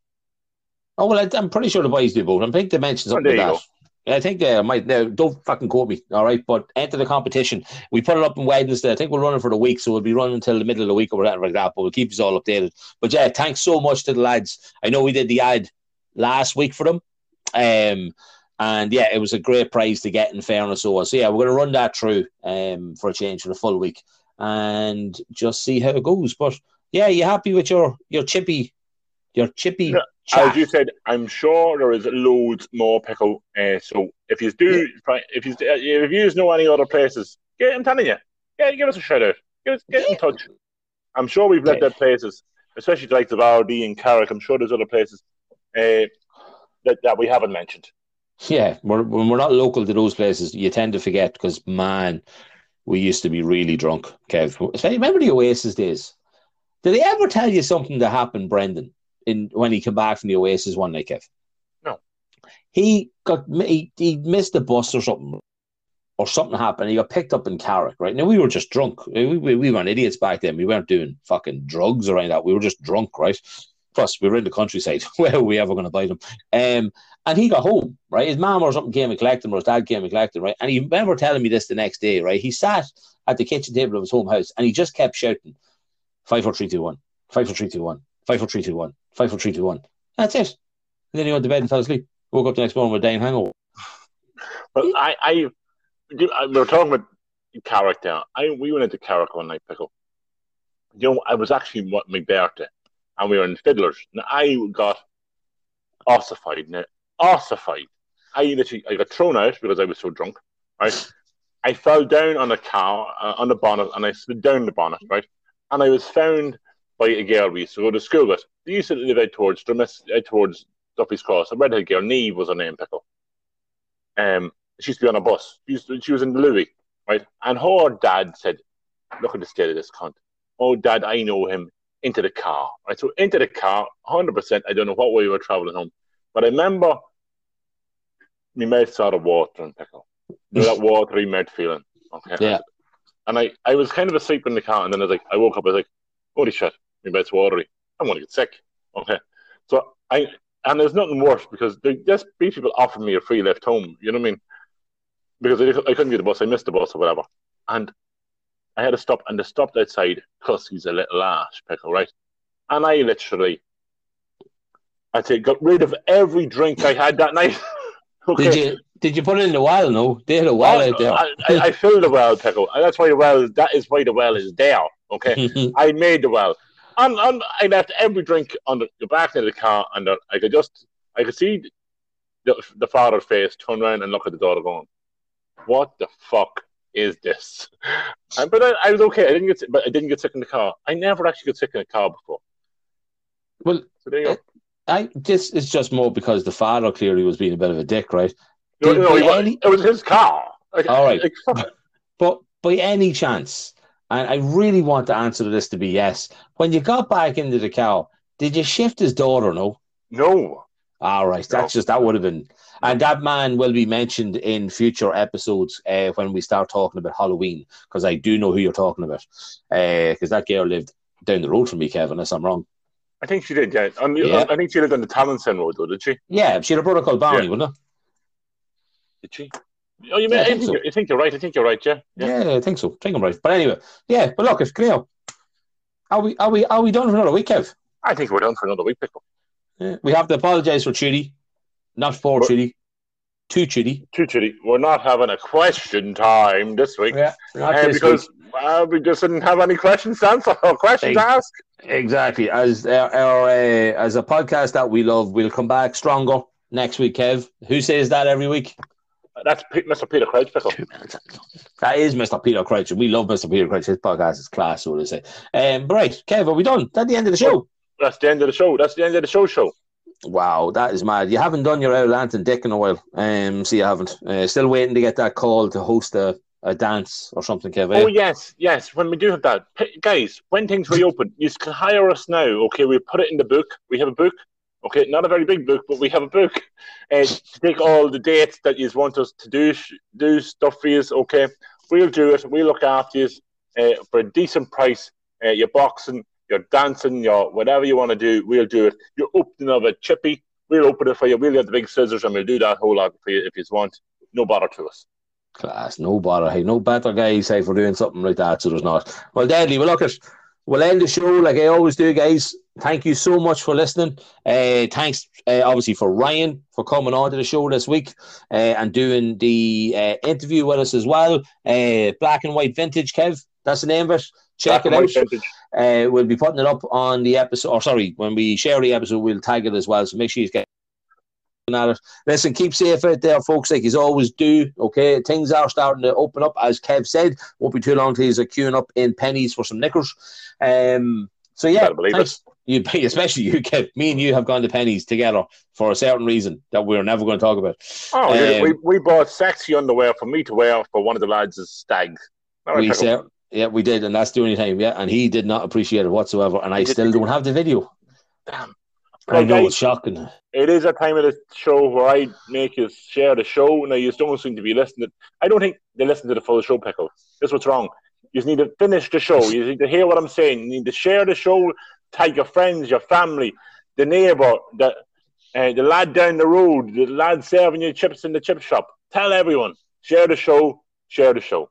Oh well, I, I'm pretty sure the boys do both. I think they mentioned something there like that. I think they might. Now, don't fucking quote me, all right? But enter the competition. We put it up on Wednesday. I think we're running for the week, so we'll be running until the middle of the week or whatever like that. But we'll keep you all updated. But yeah, thanks so much to the lads. I know we did the ad last week for them. Um, And yeah, it was a great prize to get in fairness. So, so yeah, we're going to run that through um, for a change for the full week and just see how it goes. But yeah, you happy with your your chippy, your chippy? Yeah, chat? As you said, I'm sure there is loads more pickle. Uh, so if you do, if you if you know any other places, get, I'm telling you, yeah, give us a shout out. Give us, get in touch. I'm sure we've left out places, especially like the likes of Ardee and Carrick. I'm sure there's other places uh, that that we haven't mentioned. Yeah, we're, when we're not local to those places, you tend to forget because man, we used to be really drunk. Kev, remember the Oasis days? Did they ever tell you something that happened, Brendan, in when he came back from the Oasis one night, Kev? No. He got he, he missed the bus or something, or something happened. He got picked up in Carrick. Right now, we were just drunk. We, we, we weren't idiots back then. We weren't doing fucking drugs or anything like that. We were just drunk, right? Plus, we were in the countryside. Where were we ever going to buy them? Um, and he got home, right? His mom or something came and collected him, or his dad came and collected him, right? And he remember telling me this the next day, right? He sat at the kitchen table of his home house and he just kept shouting, five, four, three, two, one, five, four, three, two, one, five, four, three, two, one, five, four, three, two, one. That's it. And then he went to bed and fell asleep. Woke up the next morning with a dying hangover. But I, I, we were talking about Carrick. I we went into Carrick one night, pickle. You know, I was actually my birthday, and we were in Fiddlers. And I got ossified. Now, ossified. I literally, I got thrown out because I was so drunk. Right. I fell down on the car, uh, on the bonnet, and I slid down the bonnet. Right. And I was found by a girl we used to go to school with. They used to live out towards out towards Duffy's Cross. A redhead girl, Neve was her name, pickle. Um, she used to be on a bus. She, to, she was in the Louis, right? And her dad said, "Look at the state of this cunt." Oh, dad, I know him. Into the car, right? So into the car, hundred percent. I don't know what way we were traveling home, but I remember my mouth started watering, pickle. You know that watery mouth feeling. Okay. Yeah. And I, I was kind of asleep in the car, and then I was like, I woke up, I was like, holy shit, my mouth's watery. I'm gonna get sick. Okay. So I and there's nothing worse because they just these people offered me a free lift home. You know what I mean? Because I, I couldn't get the bus, I missed the bus or whatever, and I had to stop, and they stopped outside because he's a little ass pickle, right? And I literally, I'd say, got rid of every drink I had that night. okay. Did you did you put it in the well? No, they had a well out there. I, I, I filled the well, pickle, and that's why the well. That is why the well is there. Okay. I made the well. And, and I left every drink on the, the back of the car, and uh, I could just, I could see the, the father's face turn around and look at the daughter going, what the fuck is this? And, but I, I was okay. I didn't get, sick- but I didn't get sick in the car. I never actually got sick in a car before. well, So there you go. I this is just more because the father clearly was being a bit of a dick, right? No, did- no, any- it was his car. Like, All right. like. But by any chance, and I really want the answer to this to be yes, when you got back into the cow, did you shift his daughter? No. no. All right, that's just that would have been, and that man will be mentioned in future episodes uh, when we start talking about Halloween, because I do know who you're talking about, because that girl lived down the road from me, Kevin, unless I'm wrong. I think she did, yeah. On Yeah. I think she lived on the Talonson Road, though, did she? Yeah, she had a brother called Barney, Yeah. wasn't it? Did she? Oh, you mean, Yeah, I think so. you're, I think you're right. I think you're right, yeah. Yeah, I think so. I think I'm right. But anyway, yeah. But look, if Cleo, are we are we are we done for another week, Kev? I think we're done for another week, pickle. Yeah. We have to apologise for Chitty, not for What? Chitty, to Chitty. Too chitty. We're not having a question time this week Yeah, uh, this because uh, we just didn't have any questions to answer or questions to ask. Exactly. As our, our uh, as a podcast that we love, we'll come back stronger next week. Kev, who says that every week? That's P- Mr. Peter Crouch. That is Mr. Peter Crouch. We love Mr. Peter Crouch. His podcast is class, so to say. Um, but right, Kev, are we done? That's the end of the show. That's the end of the show. That's the end of the show. Show. Wow, that is mad. You haven't done your Outlanton dick in a while. Um, see, you haven't. Uh, still waiting to get that call to host a, a dance or something, Kev. eh? Oh yes, yes. When we do have that, guys, when things reopen, you can hire us now. Okay, we put it in the book. We have a book. Okay, not a very big book, but we have a book. Uh, to take all the dates that you want us to do do stuff for you. Okay, we'll do it. We'll look after you uh, for a decent price. Uh, your boxing, your dancing, your whatever you want to do, we'll do it. You're opening of a chippy, we'll open it for you. We'll get the big scissors and we'll do that whole lot for you if you want. No bother to us. Class, no bother. Hey, no better guys say for doing something like that. So there's not. Well, deadly. Well, look at. We'll end the show like I always do, guys. thank you so much for listening. Uh, thanks, uh, obviously, for Ryan for coming on to the show this week uh, and doing the uh, interview with us as well. Uh, Black and White Vintage, Kev, that's the name of it. Check Black it out. vintage. Uh, we'll be putting it up on the episode, or sorry, when we share the episode, we'll tag it as well. So make sure you get at it. Listen, keep safe out there, folks, like you always do. Okay, things are starting to open up, as Kev said. Won't be too long till he's a queuing up in Penneys for some knickers. Um, so yeah, Better believe thanks. You, especially you, Kev. Me and you have gone to Penneys together for a certain reason that we're never going to talk about. Oh, it. Um, we, we bought sexy underwear for me to wear for one of the lads' stags. We Pickle. Yeah, we did, and that's the only time. Yeah, and he did not appreciate it whatsoever, and I still don't have the video. Damn. I know it's shocking. it is a time of the show where I make you share the show. Now, you don't seem to be listening. I don't think they listen to the full show, Pickle. That's what's wrong. You just need to finish the show. You need to hear what I'm saying. You need to share the show, Take your friends, your family, the neighbour, the, uh, the lad down the road, the lad serving you chips in the chip shop. Tell everyone. Share the show. Share the show.